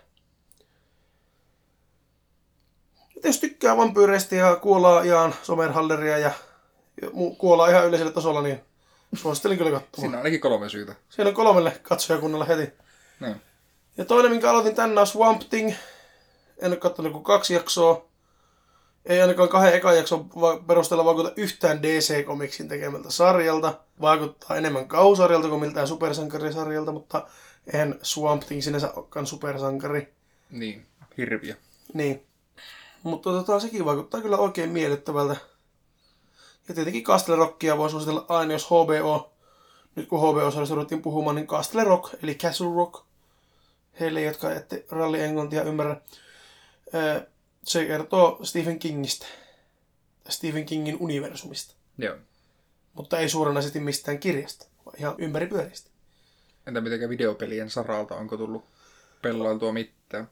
Et jos tykkää vampyyreistä ja kuolaa ihan Somerhalleria ja, kuolaa ihan yleisellä tasolla, niin suosittelen kyllä katsomaan. Siinä on ainakin kolme syytä. Siinä on kolmelle katsojakunnalle heti. Niin. Ja toinen, minkä aloitin tänään, on Swamp Thing. En ole katsonut kuin kaksi jaksoa. Ei ainakaan kahden ekan jakson perusteella vaikuta yhtään DC-komiksin tekemältä sarjalta. Vaikuttaa enemmän kausarjalta kuin miltään supersankarisarjalta, mutta eihän Swamp Thing sinänsä olekaan supersankari. Niin. Hirviö. Niin. Mutta tota, sekin vaikuttaa kyllä oikein miellyttävältä. Ja tietenkin Castle Rockia voi suositella aina, jos HBO, nyt kun HBO-sarjasta ruvettiin puhumaan, niin Castle Rock, eli Castle Rock, heille, jotka ette ralli englantia ymmärrä. Se kertoo Stephen Kingistä, Stephen Kingin universumista, Joo. mutta ei suoranaisesti mistään kirjasta, vaan ihan ympäripyöristä. Entä mitenkä videopelien saralta, onko tullut pelailtua mitään?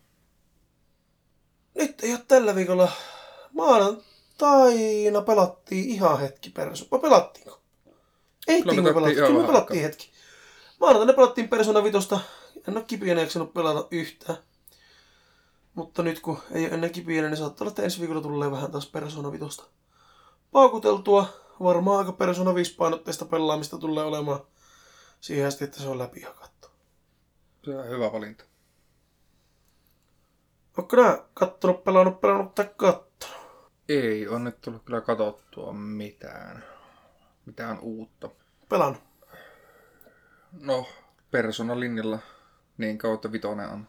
Nyt ei ole tällä viikolla maanantaina pelattiin ihan hetki persu. Vai pelattiinko? Ehtiinkö me pelattiin ihan Kyllä me pelattiin hetki. Maanantaina pelattiin Persona Vitosta. En ole kipienä pelata yhtään. Mutta nyt kun ei ole enää kipienä, niin saattaa olla, että ensi viikolla tulee vähän taas Persona Vitosta. Paukuteltua. Varmaan aika Persona 5 painotteista pelaamista tulee olemaan siihen asti, että se on läpi hakattu. Se on hyvä valinta. Onko nää kattonut, pelannut, pelannut tai kattonut? Ei on nyt tullut kyllä katsottua mitään. Mitään uutta. Pelannut. No, persoonalinjalla niin kautta vitonen on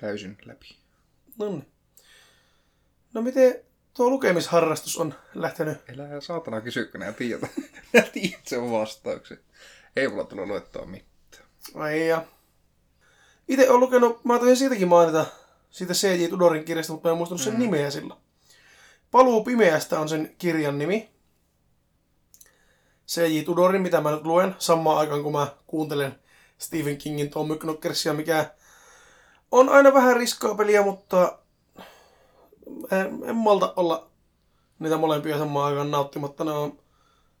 täysin läpi. No niin. No miten tuo lukemisharrastus on lähtenyt? Elää saatana kysykö nää tiedä. Nää [laughs] [laughs] tiedät sen vastauksen. Ei mulla tullut luettua mitään. Ai ja. Itse olen lukenut, mä taisin siitäkin mainita, siitä C.J. Tudorin kirjasta, mutta mä en muistanut sen mm. nimeä silloin. Paluu pimeästä on sen kirjan nimi. C.J. Tudorin, mitä mä nyt luen, samaan aikaan kun mä kuuntelen Stephen Kingin Tom Knockersia, mikä on aina vähän riskaa peliä, mutta en, en malta olla niitä molempia samaan aikaan nauttimatta. Ne on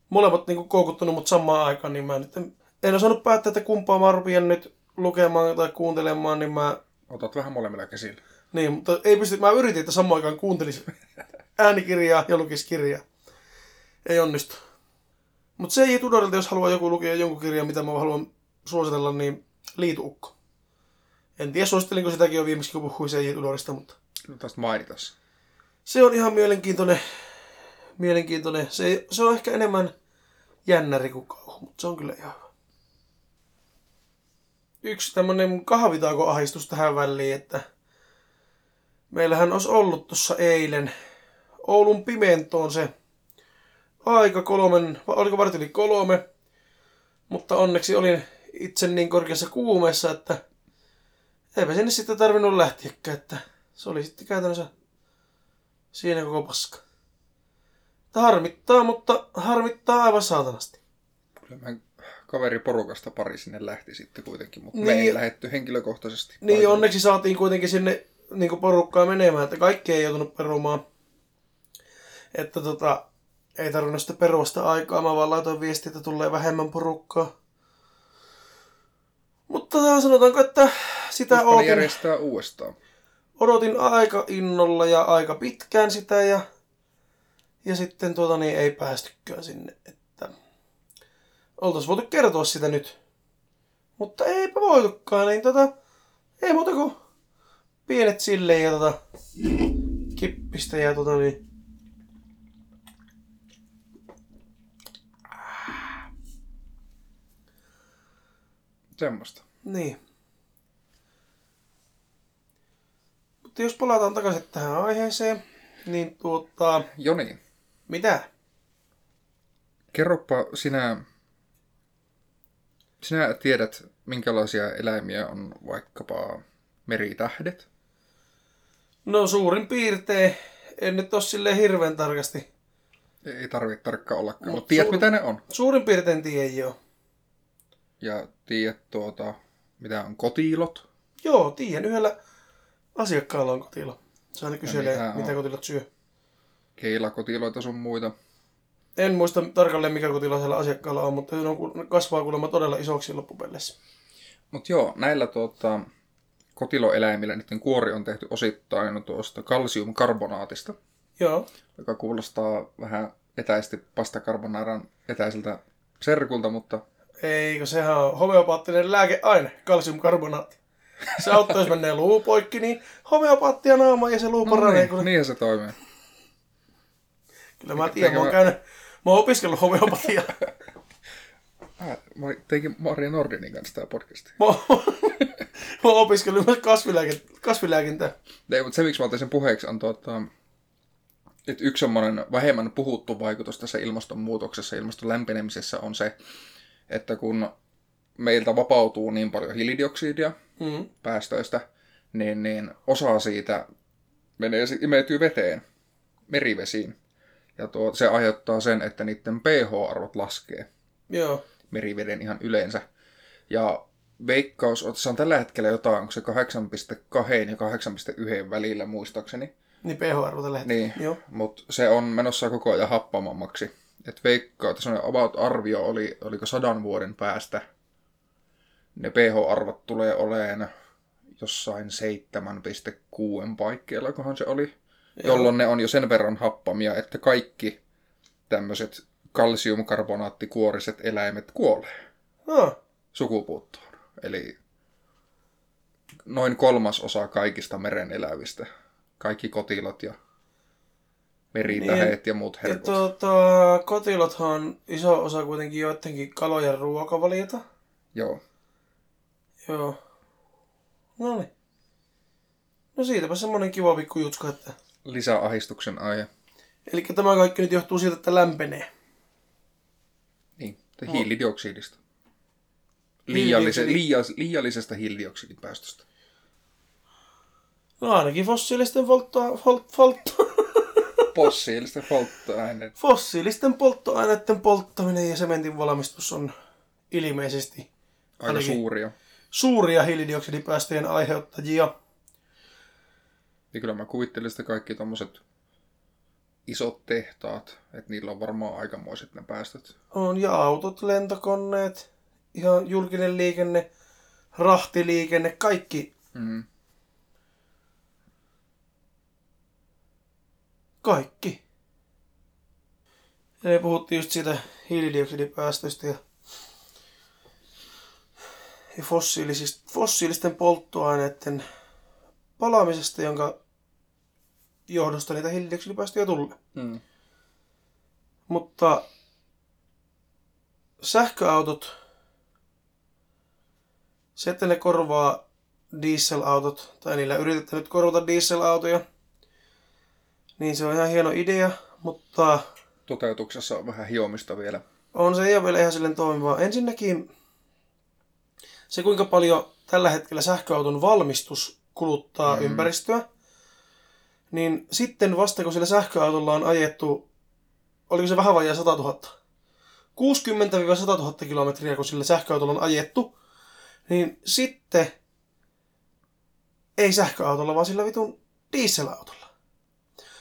molemmat niin koukuttanut mut samaan aikaan, niin mä nyt en, en osannut päättää, että kumpaa mä rupean nyt lukemaan tai kuuntelemaan, niin mä... Otat vähän molemmilla käsillä. Niin, mutta ei pysty, mä yritin, että samaan aikaan kuuntelisin äänikirjaa ja lukisi kirjaa. Ei onnistu. Mutta se ei Tudorilta, jos haluaa joku lukea jonkun kirjan, mitä mä haluan suositella, niin Liituukko. En tiedä, suosittelinko sitäkin jo viimeksi, kun puhuin se Tudorista, mutta No tästä mainitas. se on ihan mielenkiintoinen. Mielenkiintoinen. Se, se on ehkä enemmän jännäri kuin kauhu, mutta se on kyllä ihan hyvä. Yksi tämmönen kahvitauko-ahdistus tähän väliin, että meillähän olisi ollut tuossa eilen Oulun pimentoon se aika kolmen, oliko vartti yli kolme, mutta onneksi olin itse niin korkeassa kuumeessa, että eipä sinne sitten tarvinnut lähteäkään, että se oli sitten käytännössä siinä koko paska. Että harmittaa, mutta harmittaa aivan saatanasti. Kyllä mä kaveriporukasta pari sinne lähti sitten kuitenkin, mutta me Niin. ei lähetty henkilökohtaisesti. Niin paikalle. onneksi saatiin kuitenkin sinne niin porukkaa menemään, että kaikki ei joutunut perumaan. Että tota, ei tarvinnut sitä aikaa, mä vaan laitoin viestiä, että tulee vähemmän porukkaa. Mutta sanotaanko, että sitä odotin, järjestää uudestaan. odotin aika innolla ja aika pitkään sitä ja, ja sitten tuota niin ei päästykään sinne, että oltais voitu kertoa sitä nyt. Mutta eipä voitukaan, niin tota, ei muuta kuin pienet silleen ja tota, kippistä ja tota niin. Semmoista. Niin. Mutta jos palataan takaisin tähän aiheeseen, niin tuota, Joni, mitä? kerropa sinä, sinä tiedät, minkälaisia eläimiä on vaikkapa meritähdet? No suurin piirtein, en nyt ole silleen hirveän tarkasti. Ei tarvitse tarkkaan Mut mutta tiedät suur- mitä ne on. Suurin piirtein tiedän joo. Ja tiedät tuota, mitä on kotiilot. Joo, tiedän yhdellä asiakkaalla on kotilo. Se aina kyselee, mitä on? mitä kotilot syö. Keilakotiloita sun muita. En muista tarkalleen, mikä kotilo siellä asiakkaalla on, mutta ne on kasvaa kuulemma todella isoksi loppupeleissä. Mutta joo, näillä tuota, kotiloeläimillä niiden kuori on tehty osittain tuosta kalsiumkarbonaatista, Joo, joka kuulostaa vähän etäisesti pastakarbonaaran etäiseltä serkulta, mutta eikö sehän on homeopaattinen lääkeaine, kalsiumkarbonaatti. Se auttaa, jos menee luu poikki, niin homeopaattia naamaan ja se luu no paranee. niin, kun se... niinhän se toimii. Kyllä mä tiedän, mä oon käynyt, mä oon opiskellut homeopatiaa. [laughs] Ah, mä teinkin Maria Nordinin kanssa tämä podcasti. Mä oon, mä oon opiskellut myös kasvilääkintää. Ei, mutta se, miksi mä otin sen puheeksi, on tuota, että yksi semmoinen vähemmän puhuttu vaikutus tässä ilmastonmuutoksessa, ilmaston lämpenemisessä on se, että kun meiltä vapautuu niin paljon hiilidioksidia Mm. päästöistä, niin, niin osa siitä menee, imeytyy veteen, merivesiin. Ja tuo, se aiheuttaa sen, että niiden pH-arvot laskee Joo. meriveden ihan yleensä. Ja veikkaus, se on tällä hetkellä jotain, onko se 8,2 ja 8,1 välillä muistaakseni. Niin pH-arvo tällä hetkellä. Niin, Joo. mutta se on menossa koko ajan happamammaksi. Et veikkaa, että sellainen about-arvio oli, oliko sadan vuoden päästä. Ne pH-arvot tulee oleen jossain 7,6 paikkeilla, kohan se oli. Joo. Jolloin ne on jo sen verran happamia, että kaikki tämmöiset kalsiumkarbonaattikuoriset eläimet kuolee Ah, sukupuuttoon. Eli noin kolmas osa kaikista meren elävistä. Kaikki kotilot ja meritäheet ja muut ja herkut. tuota, kotilothan on iso osa kuitenkin joidenkin kalojen ruokavaliota. Joo. Joo. No niin. No siitäpä semmonen kiva pikku jutska, että... Lisäahistuksen aihe. Eli tämä kaikki nyt johtuu siitä, että lämpenee. Niin, No. hiilidioksidista. Liiallise, Hiilidioksidi- liia, liiallisesta hiilidioksidin päästöstä. No ainakin fossiilisten polttoa, fol, foltto, [laughs] Fossiilista polttoaineet. fossiilisten polttoaineiden polttaminen ja sementin valmistus on ilmeisesti Aika Ainakin. suuria. Suuria hiilidioksidipäästöjen aiheuttajia. Ja kyllä mä kuvittelen sitä kaikki tommoset isot tehtaat, että niillä on varmaan aikamoiset ne päästöt. On ja autot, lentokoneet, ihan julkinen liikenne, rahtiliikenne, kaikki, Mm. kaikki. Ja me puhuttiin just siitä hiilidioksidipäästöistä ja, ja fossiilisista, fossiilisten polttoaineiden palaamisesta, jonka johdosta niitä hiilidioksidipäästöjä tulee. Mm. Mutta sähköautot, se, että ne korvaa dieselautot, tai niillä yritetään nyt korvata dieselautoja, niin se on ihan hieno idea, mutta Toteutuksessa on vähän hiomista vielä. on se ei ole vielä ihan silleen toimivaa. Ensinnäkin se, kuinka paljon tällä hetkellä sähköauton valmistus kuluttaa mm. ympäristöä, niin sitten vasta kun sillä sähköautolla on ajettu, oliko se vähän vajaa 100 000, 60-100 000 kilometriä, kun sillä sähköautolla on ajettu, niin sitten ei sähköautolla, vaan sillä vitun dieselautolla.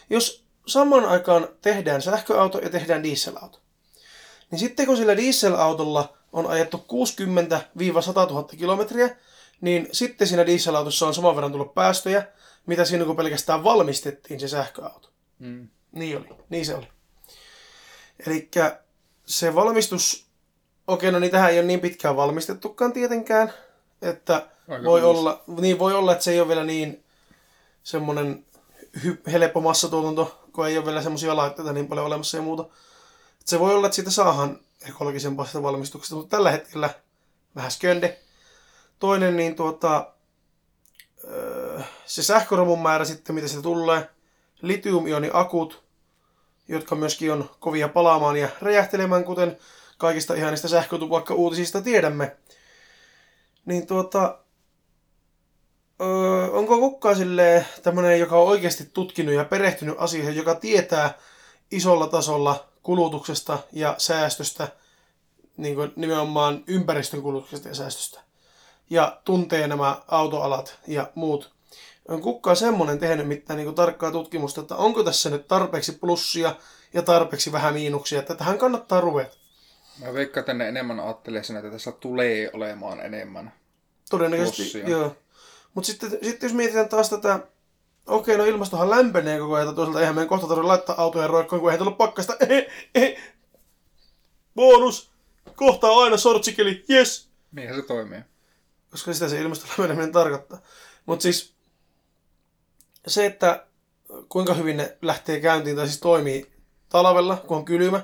Jos samaan aikaan tehdään sähköauto ja tehdään dieselauto, niin sitten kun sillä dieselautolla on ajettu 60-100 000 kilometriä, niin sitten siinä dieselautossa on saman verran tullut päästöjä, mitä siinä kun pelkästään valmistettiin se sähköauto. Mm. Niin oli, niin se oli. Eli se valmistus, okei, no niitähän ei ole niin pitkään valmistettukaan tietenkään, että Aika voi olla, niin voi olla, että se ei ole vielä niin semmoinen hy- helppo massatuotanto, kun ei ole vielä semmoisia laitteita niin paljon olemassa ja muuta. Et se voi olla, että siitä saadaan ekologisempaa valmistuksesta, mutta tällä hetkellä vähän skönde. Toinen, niin tuota, öö, se sähköromun määrä sitten, mitä se tulee, litium-ioniakut, jotka myöskin on kovia palaamaan ja räjähtelemään, kuten kaikista ihanista sähkötupakka-uutisista tiedämme. Niin tuota, öö, onko kukaan silleen tämmöinen, joka on oikeasti tutkinut ja perehtynyt asioihin, joka tietää isolla tasolla kulutuksesta ja säästöstä, niin kuin nimenomaan ympäristön kulutuksesta ja säästöstä, ja tuntee nämä autoalat ja muut. On kukaan semmoinen tehnyt mitään niin kuin tarkkaa tutkimusta, että onko tässä nyt tarpeeksi plussia ja tarpeeksi vähän miinuksia, että tähän kannattaa ruveta. Mä veikkaan, että ne enemmän ajattelee sen, että tässä tulee olemaan enemmän. Todennäköisesti, Plussia. joo. Mutta sitten, sitten jos mietitään taas tätä, okei, no ilmastohan lämpenee koko ajan, toisaalta eihän meidän kohta tarvitse laittaa autoja roikkoon, kun eihän tullut pakkasta. Eh, eh. Bonus! Kohta on aina sortsikeli, yes! Niinhän se toimii. Koska sitä se ilmaston lämpeneminen tarkoittaa. Mutta siis se, että kuinka hyvin ne lähtee käyntiin, tai siis toimii talvella, kun on kylmä,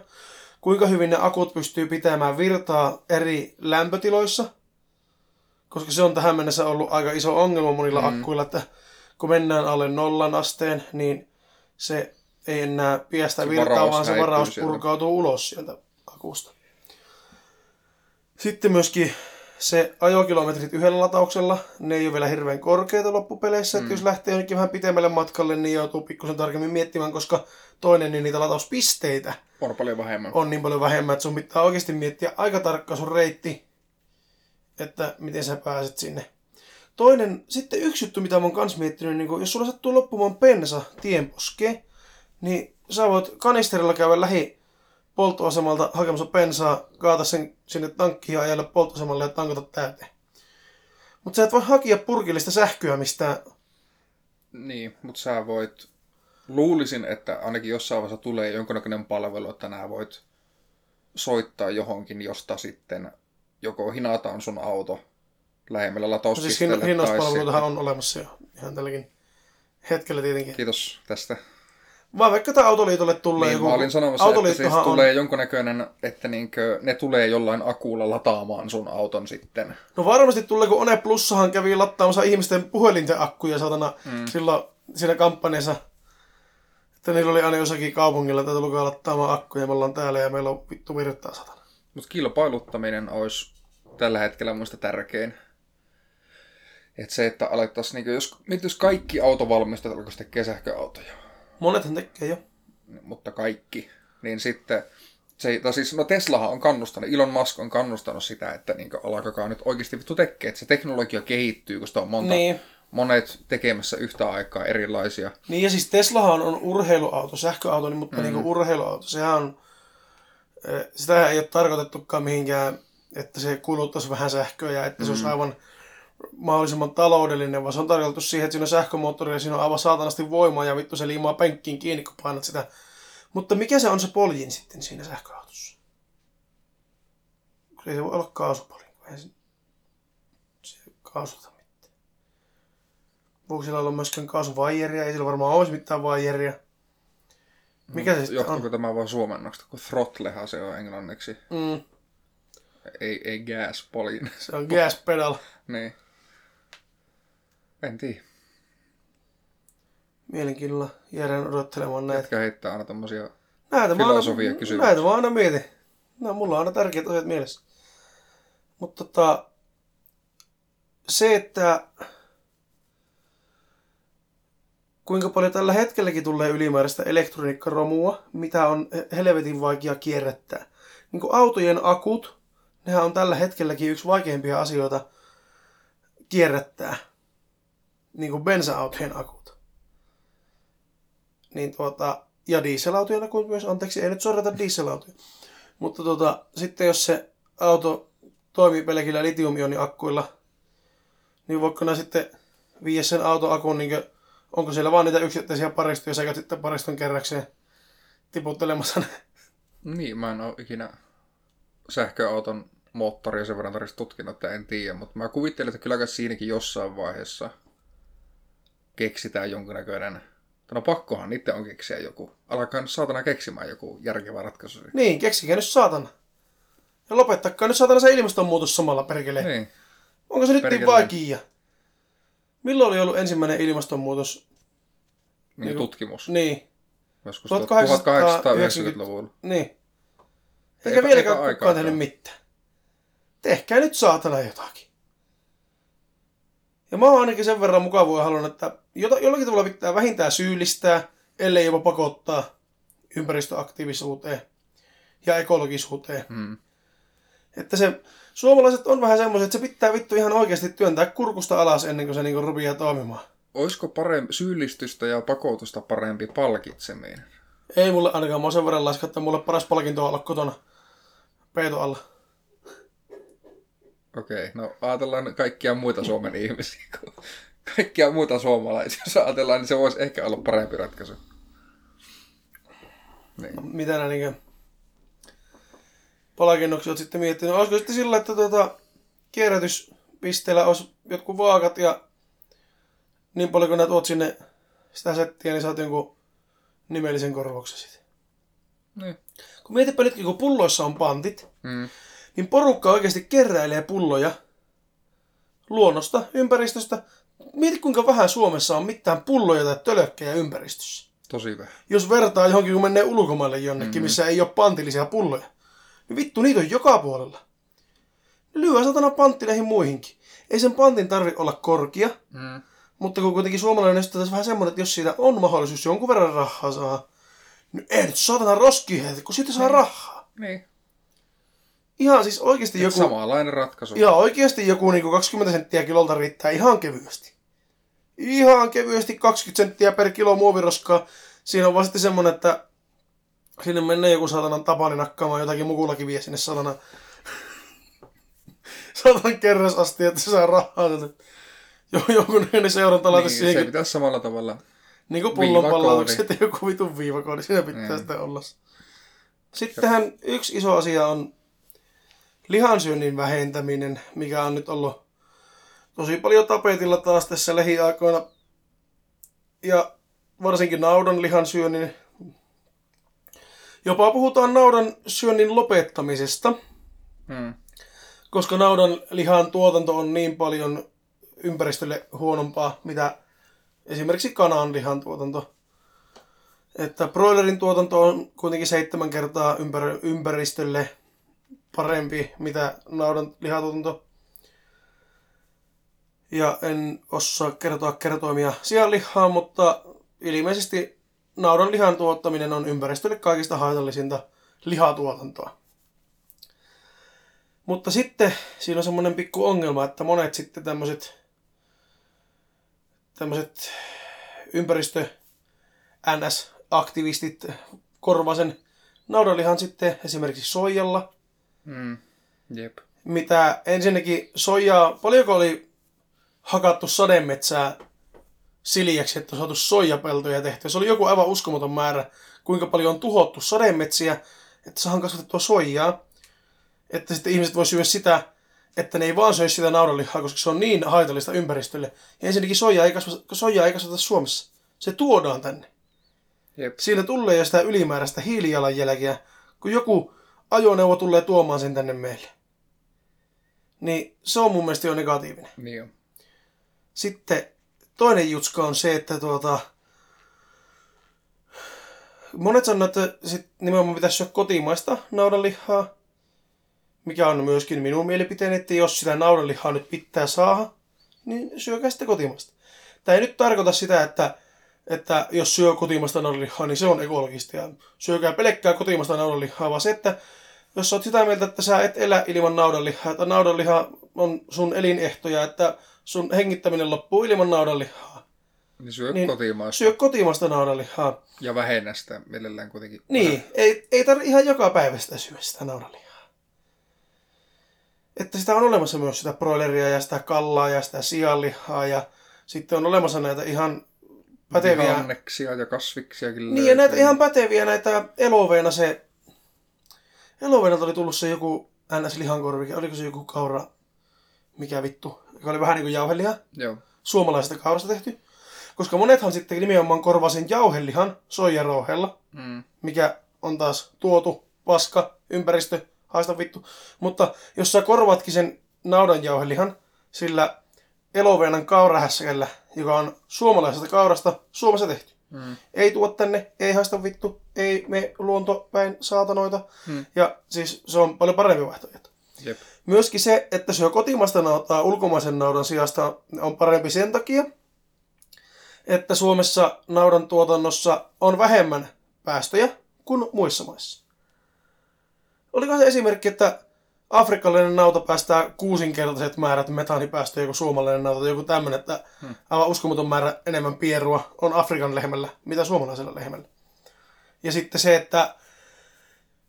kuinka hyvin ne akut pystyy pitämään virtaa eri lämpötiloissa, koska se on tähän mennessä ollut aika iso ongelma monilla mm. akkuilla, että kun mennään alle nollan asteen, niin se ei enää piestä Se virtaa, vaan se varaus sieltä. purkautuu ulos sieltä akusta. Sitten myöskin se ajokilometrit yhdellä latauksella, ne ei ole vielä hirveän korkeita loppupeleissä, mm. että jos lähtee jonnekin vähän pitemmälle matkalle, niin joutuu pikkusen tarkemmin miettimään, koska toinen, niin niitä latauspisteitä On paljon vähemmän. on niin paljon vähemmän, että sun pitää oikeasti miettiä aika tarkkaan sun reitti, että miten sä pääset sinne. Toinen, sitten yksi juttu, mitä mä oon kans miettinyt, niin kun, jos sulla sattuu loppumaan pensa tienposkeen, niin sä voit kanisterilla käydä lähi polttoasemalta hakemassa bensaa, kaata sen sinne tankkiin ja ajella polttoasemalle ja tankata täyteen. Mutta sä et voi hakea purkillista sähköä mistään. Niin, mutta sä voit... Luulisin, että ainakin jossain vaiheessa tulee jonkunnäköinen palvelu, että nää voit soittaa johonkin, josta sitten joko hinataan sun auto lähemmällä No siis hinnauspalveluitahan on olemassa jo ihan tälläkin hetkellä tietenkin. Kiitos tästä. Vaan vaikka tämä Autoliitolle tulee Niin, mä olin sanomassa, että siis Autoliittohan tulee on... jonkunnäköinen, että niinkö, ne tulee jollain akuulla lataamaan sun auton sitten. No varmasti tulee, kun One Plussahan kävi lattaamassa ihmisten puhelinten akkuja satana mm. silloin siinä kampanjassa. Että niillä oli aina jossakin kaupungilla, että tulkaa lattaamaan akkuja, me ollaan täällä ja meillä on vittu virtaa satana. Mutta kilpailuttaminen olisi tällä hetkellä muista tärkein. Että se, että alettaisiin, niin jos, mietit, jos kaikki autovalmistajat alkaisivat tekemään sähköautoja, Monethan tekee jo. mutta kaikki, niin sitten, se, tai siis, no Teslahan on kannustanut, Elon Musk on kannustanut sitä, että niin alkakaa nyt oikeasti vittu tekee, että se teknologia kehittyy, kun sitä on monta, Niin. monet tekemässä yhtä aikaa erilaisia. Niin ja siis Teslahan on urheiluauto, sähköauto, niin, mutta mm. niin urheiluauto. Sehän on, eh, sitä ei ole tarkoitettukaan mihinkään, että se kuluttaisi vähän sähköä ja että se olisi aivan mahdollisimman taloudellinen, vaan se on tarkoitettu siihen, että siinä on sähkömoottori ja siinä on aivan saatanasti voimaa ja vittu se liimaa penkkiin kiinni, kun painat sitä Mutta mikä se on se poljin sitten siinä sähköautossa? Ei se voi olla kaasupoljin, kun eihän se, se ei kaasuta mitään. Voiko sillä olla myöskään kaasuvaijeria? Ei sillä varmaan olisi mitään vaijeria. Mikä se sitten Johtuuko on? tämä vaan suomennosta, kun throttlehan se on englanniksi. Mm, Ei, ei gas polin. se on gas pedal. niin. En tiedä. Mielenkiinnolla jäädään odottelemaan näitä. Jätkä heittää aina tommosia... Näitä Filosofia aina, kysymyksiä. näitä mä aina mietin. No, mulla on aina tärkeät asiat mielessä. Mutta tota, se, että kuinka paljon tällä hetkelläkin tulee ylimääräistä elektroniikkaromua, mitä on helvetin vaikea kierrättää. Niin kuin autojen akut, nehän on tällä hetkelläkin yksi vaikeimpia asioita kierrättää. Niin kuin bensa-autojen akut. Niin tuota, ja dieselautojen akut myös, anteeksi, ei nyt sorrata dieselautoja. Mutta tuota, sitten jos se auto toimii pelkillä litiumioniakkuilla, niin voiko ne sitten viiä sen autoakun, niin kuin, onko siellä vaan niitä yksittäisiä paristoja, sekä sitten pariston kerrakseen tiputtelemassa ne. Niin, mä en oo ikinä sähköauton moottoria sen verran tarvitsisi tutkinut, että en tiedä, mutta mä kuvittelen, että kyllä siinäkin jossain vaiheessa keksitään jonkinnäköinen No pakkohan niitä on keksiä joku. Alkaa nyt saatana keksimään joku järkevä ratkaisu. Niin, keksikää nyt saatana. Ja lopettakaa nyt saatana se ilmastonmuutos samalla perkele. Niin. Niin. Onko se nyt Perkele. niin vaikea? Milloin oli ollut ensimmäinen ilmastonmuutos? Niin, Niinku- tutkimus. Niin, Joskus 1890 1890-luvulla. niin. Eikä Eipä- vieläkään kukaan tehnyt mitään. Tehkää nyt saatana jotakin. Ja mä oon ainakin sen verran mukavua halunnut, että jollakin tavalla pitää vähintään syyllistää, ellei jopa pakottaa ympäristöaktiivisuuteen ja ekologisuuteen. Hmm. Että se, suomalaiset on vähän semmoiset, että se pitää vittu ihan oikeasti työntää kurkusta alas ennen kuin se niinku rupeaa toimimaan. Olisiko parempi, syyllistystä ja pakotusta parempi palkitseminen? Ei mulle ainakaan, mä oon sen verran laiska, että mulle paras palkinto on olla kotona peito alla. Okei, no ajatellaan kaikkia muita Suomen [laughs] ihmisiä. Kaikkia muita suomalaisia, jos ajatellaan, niin se voisi ehkä olla parempi ratkaisu. Niin. mitä nää niinkö palkinnoksia oot sitten miettinyt. Olisiko sitten sillä, että tuota, kierrätyspisteellä olisi jotkut vaakat ja niin paljon kun nää tuot sinne sitä settiä, niin saat jonkun nimellisen korvauksen sitten. Niin. Kun mietipä nyt, kun pulloissa on pantit, Mm. Niin porukka oikeasti keräilee pulloja luonnosta, ympäristöstä. Mieti kuinka vähän Suomessa on mitään pulloja tai tölökkejä ympäristössä. Tosi vähän. Jos vertaa johonkin, kun menee ulkomaille jonnekin, missä ei ole pantillisia pulloja. Niin vittu, niitä on joka puolella. Ne lyö satana panttileihin muihinkin. Ei sen pantin tarvi olla korkea, Mm. mutta kun kuitenkin suomalainen on tässä vähän semmoinen, että jos siitä on mahdollisuus jonkun verran rahaa saa, niin ei nyt satana roski heitä, kun siitä saa rahaa. Niin. Ihan siis oikeasti Joku... joku... Samanlainen ratkaisu. Ja oikeasti joku niin 20 senttiä kilolta riittää ihan kevyesti. Ihan kevyesti 20 senttiä per kilo muoviroskaa. Siinä on vaan sitten semmonen, että sinne menee joku saatanan tapani nakkaamaan jotakin mukulakiviä sinne saatana [laughs] saatanan kerras asti, että se saa rahaa. Jo, jonkun ne seurantalaite niin, niin, se siihen, pitäisi samalla tavalla. niin kuin pullon viivakoodi. palautukset ja joku vitun viivakoodi, siinä pitää Niin. sitten olla. Sittenhän yksi iso asia on lihansyönnin vähentäminen, mikä on nyt ollut tosi paljon tapetilla taas tässä lähiaikoina. Ja varsinkin naudan lihan syönnin. Jopa puhutaan naudan syönnin lopettamisesta, Mm. koska naudan lihan tuotanto on niin paljon ympäristölle huonompaa, mitä esimerkiksi kanan lihan tuotanto. Että broilerin tuotanto on kuitenkin seitsemän kertaa ympär- ympäristölle parempi, mitä naudan lihatuotanto. Ja en osaa kertoa kertoimia sianlihaa, mutta ilmeisesti naudan lihan tuottaminen on ympäristölle kaikista haitallisinta lihatuotantoa. Mutta sitten siinä on semmoinen pikku ongelma, että monet sitten tämmöiset tämmöiset ympäristö NS-aktivistit korvaa sen naudanlihan sitten esimerkiksi soijalla, Mm. Jep. mitä ensinnäkin soijaa, paljonko oli hakattu sademetsää siljäksi, että on saatu soijapeltoja tehtyä. Se oli joku aivan uskomaton määrä, kuinka paljon on tuhottu sademetsiä, että saadaan kasvatettua soijaa, että sitten ihmiset voi syödä sitä, että ne ei vaan syö sitä naudanlihaa, koska se on niin haitallista ympäristölle. Ja ensinnäkin soijaa ei, kasvata, soijaa ei kasvata Suomessa. Se tuodaan tänne. Jep. Siinä tulee jo sitä ylimääräistä hiilijalanjälkeä, kun joku ajoneuvo tulee tuomaan sen tänne meille. Niin se on mun mielestä jo negatiivinen. Niin on. Sitten toinen jutska on se, että tuota, monet sanoo, että sit nimenomaan pitäisi syödä kotimaista naudanlihaa, mikä on myöskin minun mielipiteeni, että jos sitä naudanlihaa nyt pitää saada, niin syökää sitä kotimaista. Tämä ei nyt tarkoita sitä, että, että jos syö kotimaista naudanlihaa, niin se on ekologista ja syökää pelkkää kotimaista naudanlihaa, vaan se, että jos olet sitä mieltä, että sä et elä ilman naudanlihaa, että naudanliha on sun elinehtoja, että sun hengittäminen loppuu ilman naudanlihaa, Niin syö Niin, kotimaasta syö kotimaista naudanlihaa. ja vähennä sitä mielellään kuitenkin. Niin, ei, ei tarvitse ihan joka päivä sitä syödä sitä naudanlihaa. Että sitä on olemassa myös sitä broileria ja sitä kallaa ja sitä sianlihaa ja sitten on olemassa näitä ihan päteviä... Vihanneksia ja kasviksiakin Niin ja näitä ihan päteviä näitä eloveena se... Eloveenalta oli tullut se joku NS-lihankorvi, oliko se joku kaura, mikä vittu, joka oli vähän niin kuin jauheliha, Joo. suomalaisesta kaurasta tehty. Koska monethan sitten nimenomaan korvaa sen jauhelihan soijarouhella, Mm. mikä on taas tuotu, paska, ympäristö, haista vittu. Mutta jos sä korvaatkin sen naudanjauhelihan sillä eloveenan kaurahässäkällä, joka on suomalaisesta kaurasta Suomessa tehty. Mm. Ei tuo tänne, ei haista vittu, ei me luontopäin saatanoita. Hmm. Ja siis se on paljon parempi vaihtoehto. Jep. Myöskin se, että syö kotimaista nautaa ulkomaisen naudan sijasta on parempi sen takia, että Suomessa naudan tuotannossa on vähemmän päästöjä kuin muissa maissa. Oliko se esimerkki, että afrikkalainen nauta päästää kuusinkertaiset määrät metaanipäästöjä kuin suomalainen nauta, tai joku tämmöinen, että Hmm. aivan uskomaton määrä enemmän pierua on Afrikan lehmällä, mitä suomalaisella lehmällä. Ja sitten se, että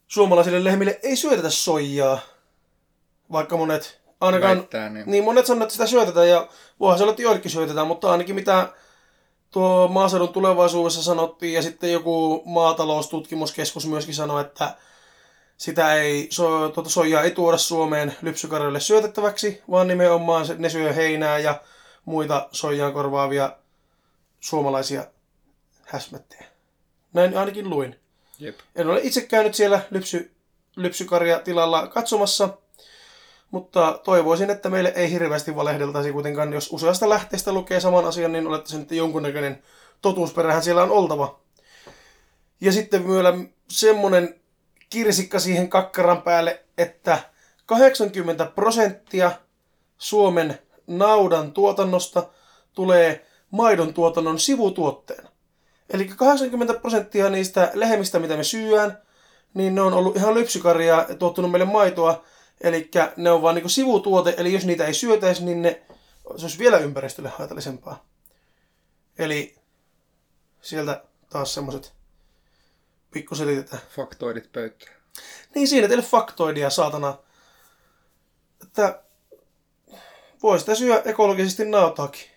suomalaisille lehmille ei syötetä soijaa, vaikka monet, ainakaan, Väittää, niin. niin monet sanoo, että sitä syötetään ja voihan se olla, että joillekin syötetään, mutta ainakin mitä tuo maaseudun tulevaisuudessa sanottiin ja sitten joku maataloustutkimuskeskus myöskin sanoi, että sitä ei, so, tuota soijaa ei tuoda Suomeen lypsykarjoille syötettäväksi, vaan nimenomaan se- ne syö heinää ja muita soijaan korvaavia suomalaisia häsmättejä. Näin ainakin luin. Jep. En ole itse käynyt siellä lypsy, lypsykarjatilalla katsomassa, mutta toivoisin, että meille ei hirveästi valehdeltaisi kuitenkaan. Jos useasta lähteestä lukee saman asian, niin olettaisin, että jonkunnäköinen totuusperähän siellä on oltava. Ja sitten vielä semmonen kirsikka siihen kakkaran päälle, että 80 prosenttia Suomen naudan tuotannosta tulee maidon tuotannon sivutuotteena. Eli 80 prosenttia niistä lehmistä, mitä me syöään, niin ne on ollut ihan lypsykarjaa ja tuottanut meille maitoa. Eli ne on vaan niin sivutuote, eli jos niitä ei syötäisi, niin ne, se olisi vielä ympäristölle haitallisempaa. Eli sieltä taas semmoset pikkuselitetään. Faktoidit pöytään. Niin siinä teille faktoidia, saatana. Että voi sitä syö ekologisesti nautaakin.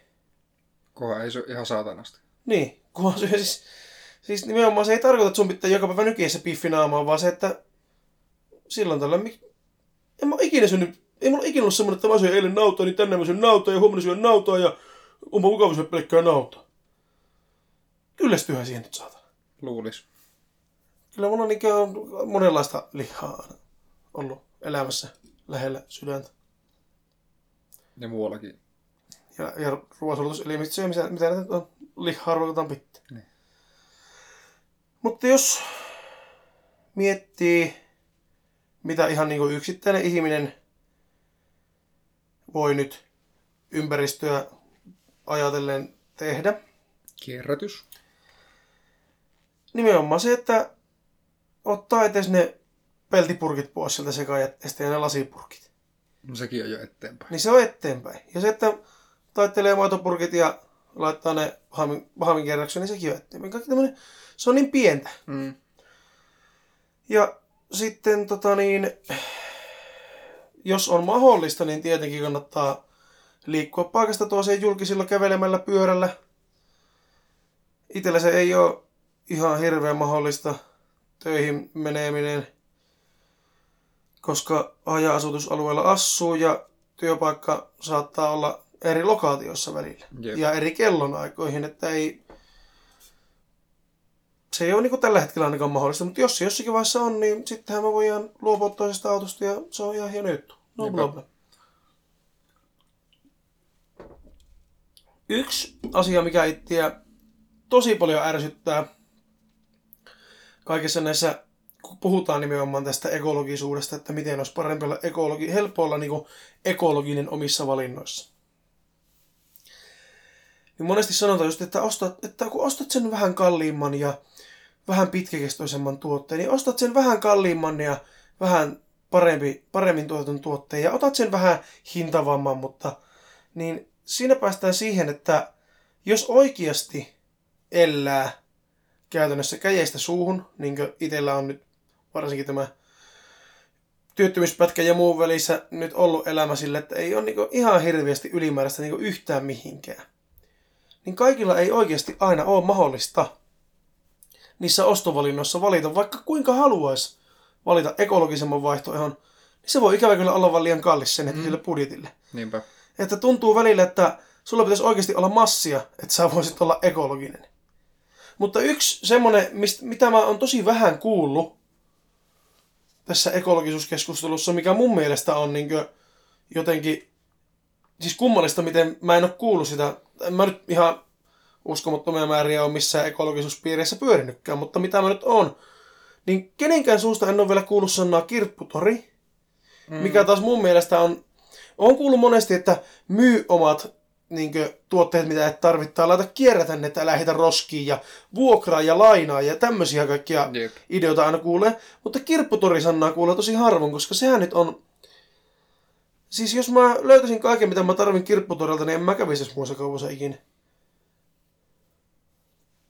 Kohan ei se ole ihan saatanasti. Niin, kun syö siis, siis nimenomaan se ei tarkoita, että sun pitää joka päivä nykiä se piffinaamaan, vaan se, että silloin tällä en mä ikinä syönyt, ei mulla ikinä ollut semmoinen, että mä syön eilen nautaa, niin tänään mä syön nautaa ja huomenna syön nautaa ja onpa mukava syödä pelkkää nautaa. Kyllästyhän siihen nyt saatana. Luulis. Kyllä mulla on niin monenlaista lihaa ollut elämässä lähellä sydäntä. Ja muuallakin. Ja, ja ruoansulutuselimistä syö, mitä, mitä näitä on, lihaa ruokataan pitää. Niin. Mutta jos miettii, mitä ihan niin kuin yksittäinen ihminen voi nyt ympäristöä ajatellen tehdä, Kierrätys. nimenomaan se, että ottaa etes ne peltipurkit pois sieltä sekajätteestä ja ne lasipurkit. No sekin on jo eteenpäin. Niin se on eteenpäin. Ja se, että taittelee maitopurkit ja laittaa ne vahvin kerrakseen, niin sekin on eteenpäin. Kaikki tämmönen, se on niin pientä. Mm. Ja sitten tota niin, jos on mahdollista, niin tietenkin kannattaa liikkua paikasta toiseen julkisilla kävelemällä pyörällä. Itellä se ei ole ihan hirveän mahdollista töihin meneminen, koska haja-asutusalueella asuu ja työpaikka saattaa olla eri lokaatioissa välillä Jep. ja eri kellonaikoihin, että ei, se ei ole niin tällä hetkellä ainakaan mahdollista, mutta jos se jossakin vaiheessa on, niin sittenhän me voidaan luopua toisesta autosta ja se on ihan hieno juttu. No Niinpä. problem. Yksi asia, mikä itseä tosi paljon ärsyttää kaikissa näissä, kun puhutaan nimenomaan tästä ekologisuudesta, että miten olisi parempi olla ekologi, helppo olla niin ekologinen omissa valinnoissa. Niin monesti sanotaan just, että, ostat, että kun ostat sen vähän kalliimman ja vähän pitkäkestoisemman tuotteen, niin ostat sen vähän kalliimman ja vähän parempi, paremmin tuotetun tuotteen ja otat sen vähän hintavamman, mutta niin siinä päästään siihen, että jos oikeasti elää käytännössä käjestä suuhun, niin kuin itsellä on nyt varsinkin tämä työttömyyspätkä ja muun välissä nyt ollut elämä sille, että ei ole niin ihan hirveästi ylimääräistä niin yhtään mihinkään. Niin kaikilla ei oikeasti aina ole mahdollista niissä ostovalinnoissa valita, vaikka kuinka haluaisi valita ekologisemman vaihtoehdon, niin se voi ikävä kyllä olla vaan liian kallis sen hetkiselle mm. budjetille. Niinpä. Että tuntuu välillä, että sulla pitäisi oikeasti olla massia, että sä voisit olla ekologinen. Mutta yksi semmonen, mistä, mitä mä oon tosi vähän kuullut tässä ekologisuuskeskustelussa, mikä mun mielestä on niin jotenkin, siis kummallista, miten mä en ole kuullut sitä. En mä nyt ihan uskomattomia määriä ole missään ekologisuuspiireissä pyörinytkään, mutta mitä mä nyt on, niin kenenkään suusta en ole vielä kuullut sanaa kirpputori, mm. mikä taas mun mielestä on, on kuullut monesti, että myy omat niin kuin, tuotteet, mitä et tarvittaa, laita kierrätä ne, että älä heitä roskiin ja vuokraa ja lainaa ja tämmöisiä kaikkia Jep. ideoita aina kuulee. Mutta kirpputori-sanaa kuulee tosi harvoin, koska sehän nyt on... Siis jos mä löytäisin kaiken, mitä mä tarvin kirpputorilta, niin en mä kävisi edes muissa kaupassa ikinä.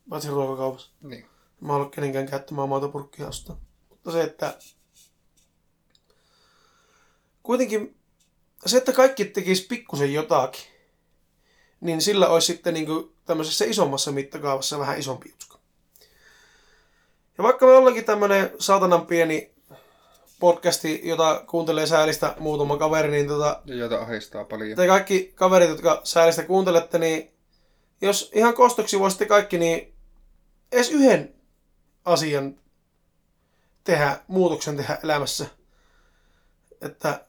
Paitsi ruokakaupassa. Niin. Mä oon ollut kenenkään käyttämään maatopurkkia ostaa. Mutta se, että... Kuitenkin se, että kaikki tekis pikkusen jotakin, niin sillä olisi sitten niin kuin tämmöisessä isommassa mittakaavassa vähän isompi jutska. Ja vaikka me ollaankin tämmönen saatanan pieni podcasti, jota kuuntelee säälistä muutama kaveri, niin tota, Ja jota ahistaa paljon. te kaikki kaverit, jotka säälistä kuuntelette, niin jos ihan kostoksi voisitte kaikki, niin edes yhden asian tehdä, muutoksen tehdä elämässä, että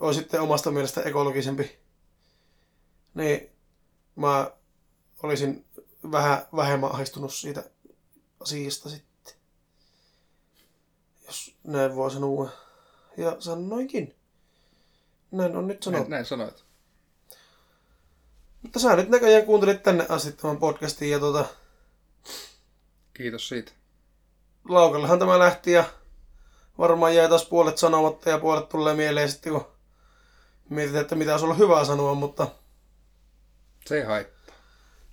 olisitte omasta mielestä ekologisempi, niin mä olisin vähän vähemmän ahdistunut siitä asiasta sitten. Jos näin voi sanoa. Ja sanoinkin. Näin on nyt sanottu. Näin, näin sanoit. Mutta sä nyt näköjään kuuntelit tänne asti tämän podcastin ja tota, Kiitos siitä. laukallahan tämä lähti ja varmaan jäi taas puolet sanomatta ja puolet tulee mieleen sitten kun mietitään, että mitä olisi ollut hyvää sanoa, mutta Se ei haittaa.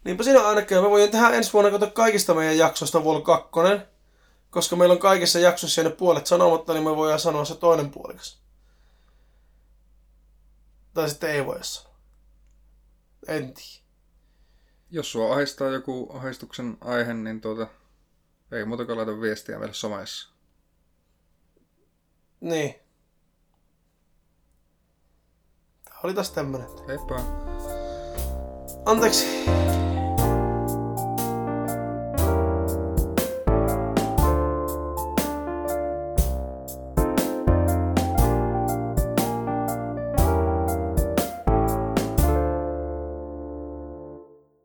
niinpä siinä ainakin. Me voidaan tehdä ensi vuonna kato kaikista meidän jaksoista Vol 2, koska meillä on kaikissa jaksoissa jäänyt puolet sanomatta, niin me voidaan sanoa se toinen puolikas. Tai sitten ei voida sanoa. En tiedä. Jos sua ahistaa joku ahistuksen aihe, niin tuota, ei muuta kuin laita viestiä meille somessa. Niin. Tämä oli taas tämmönen. Heippa! Andags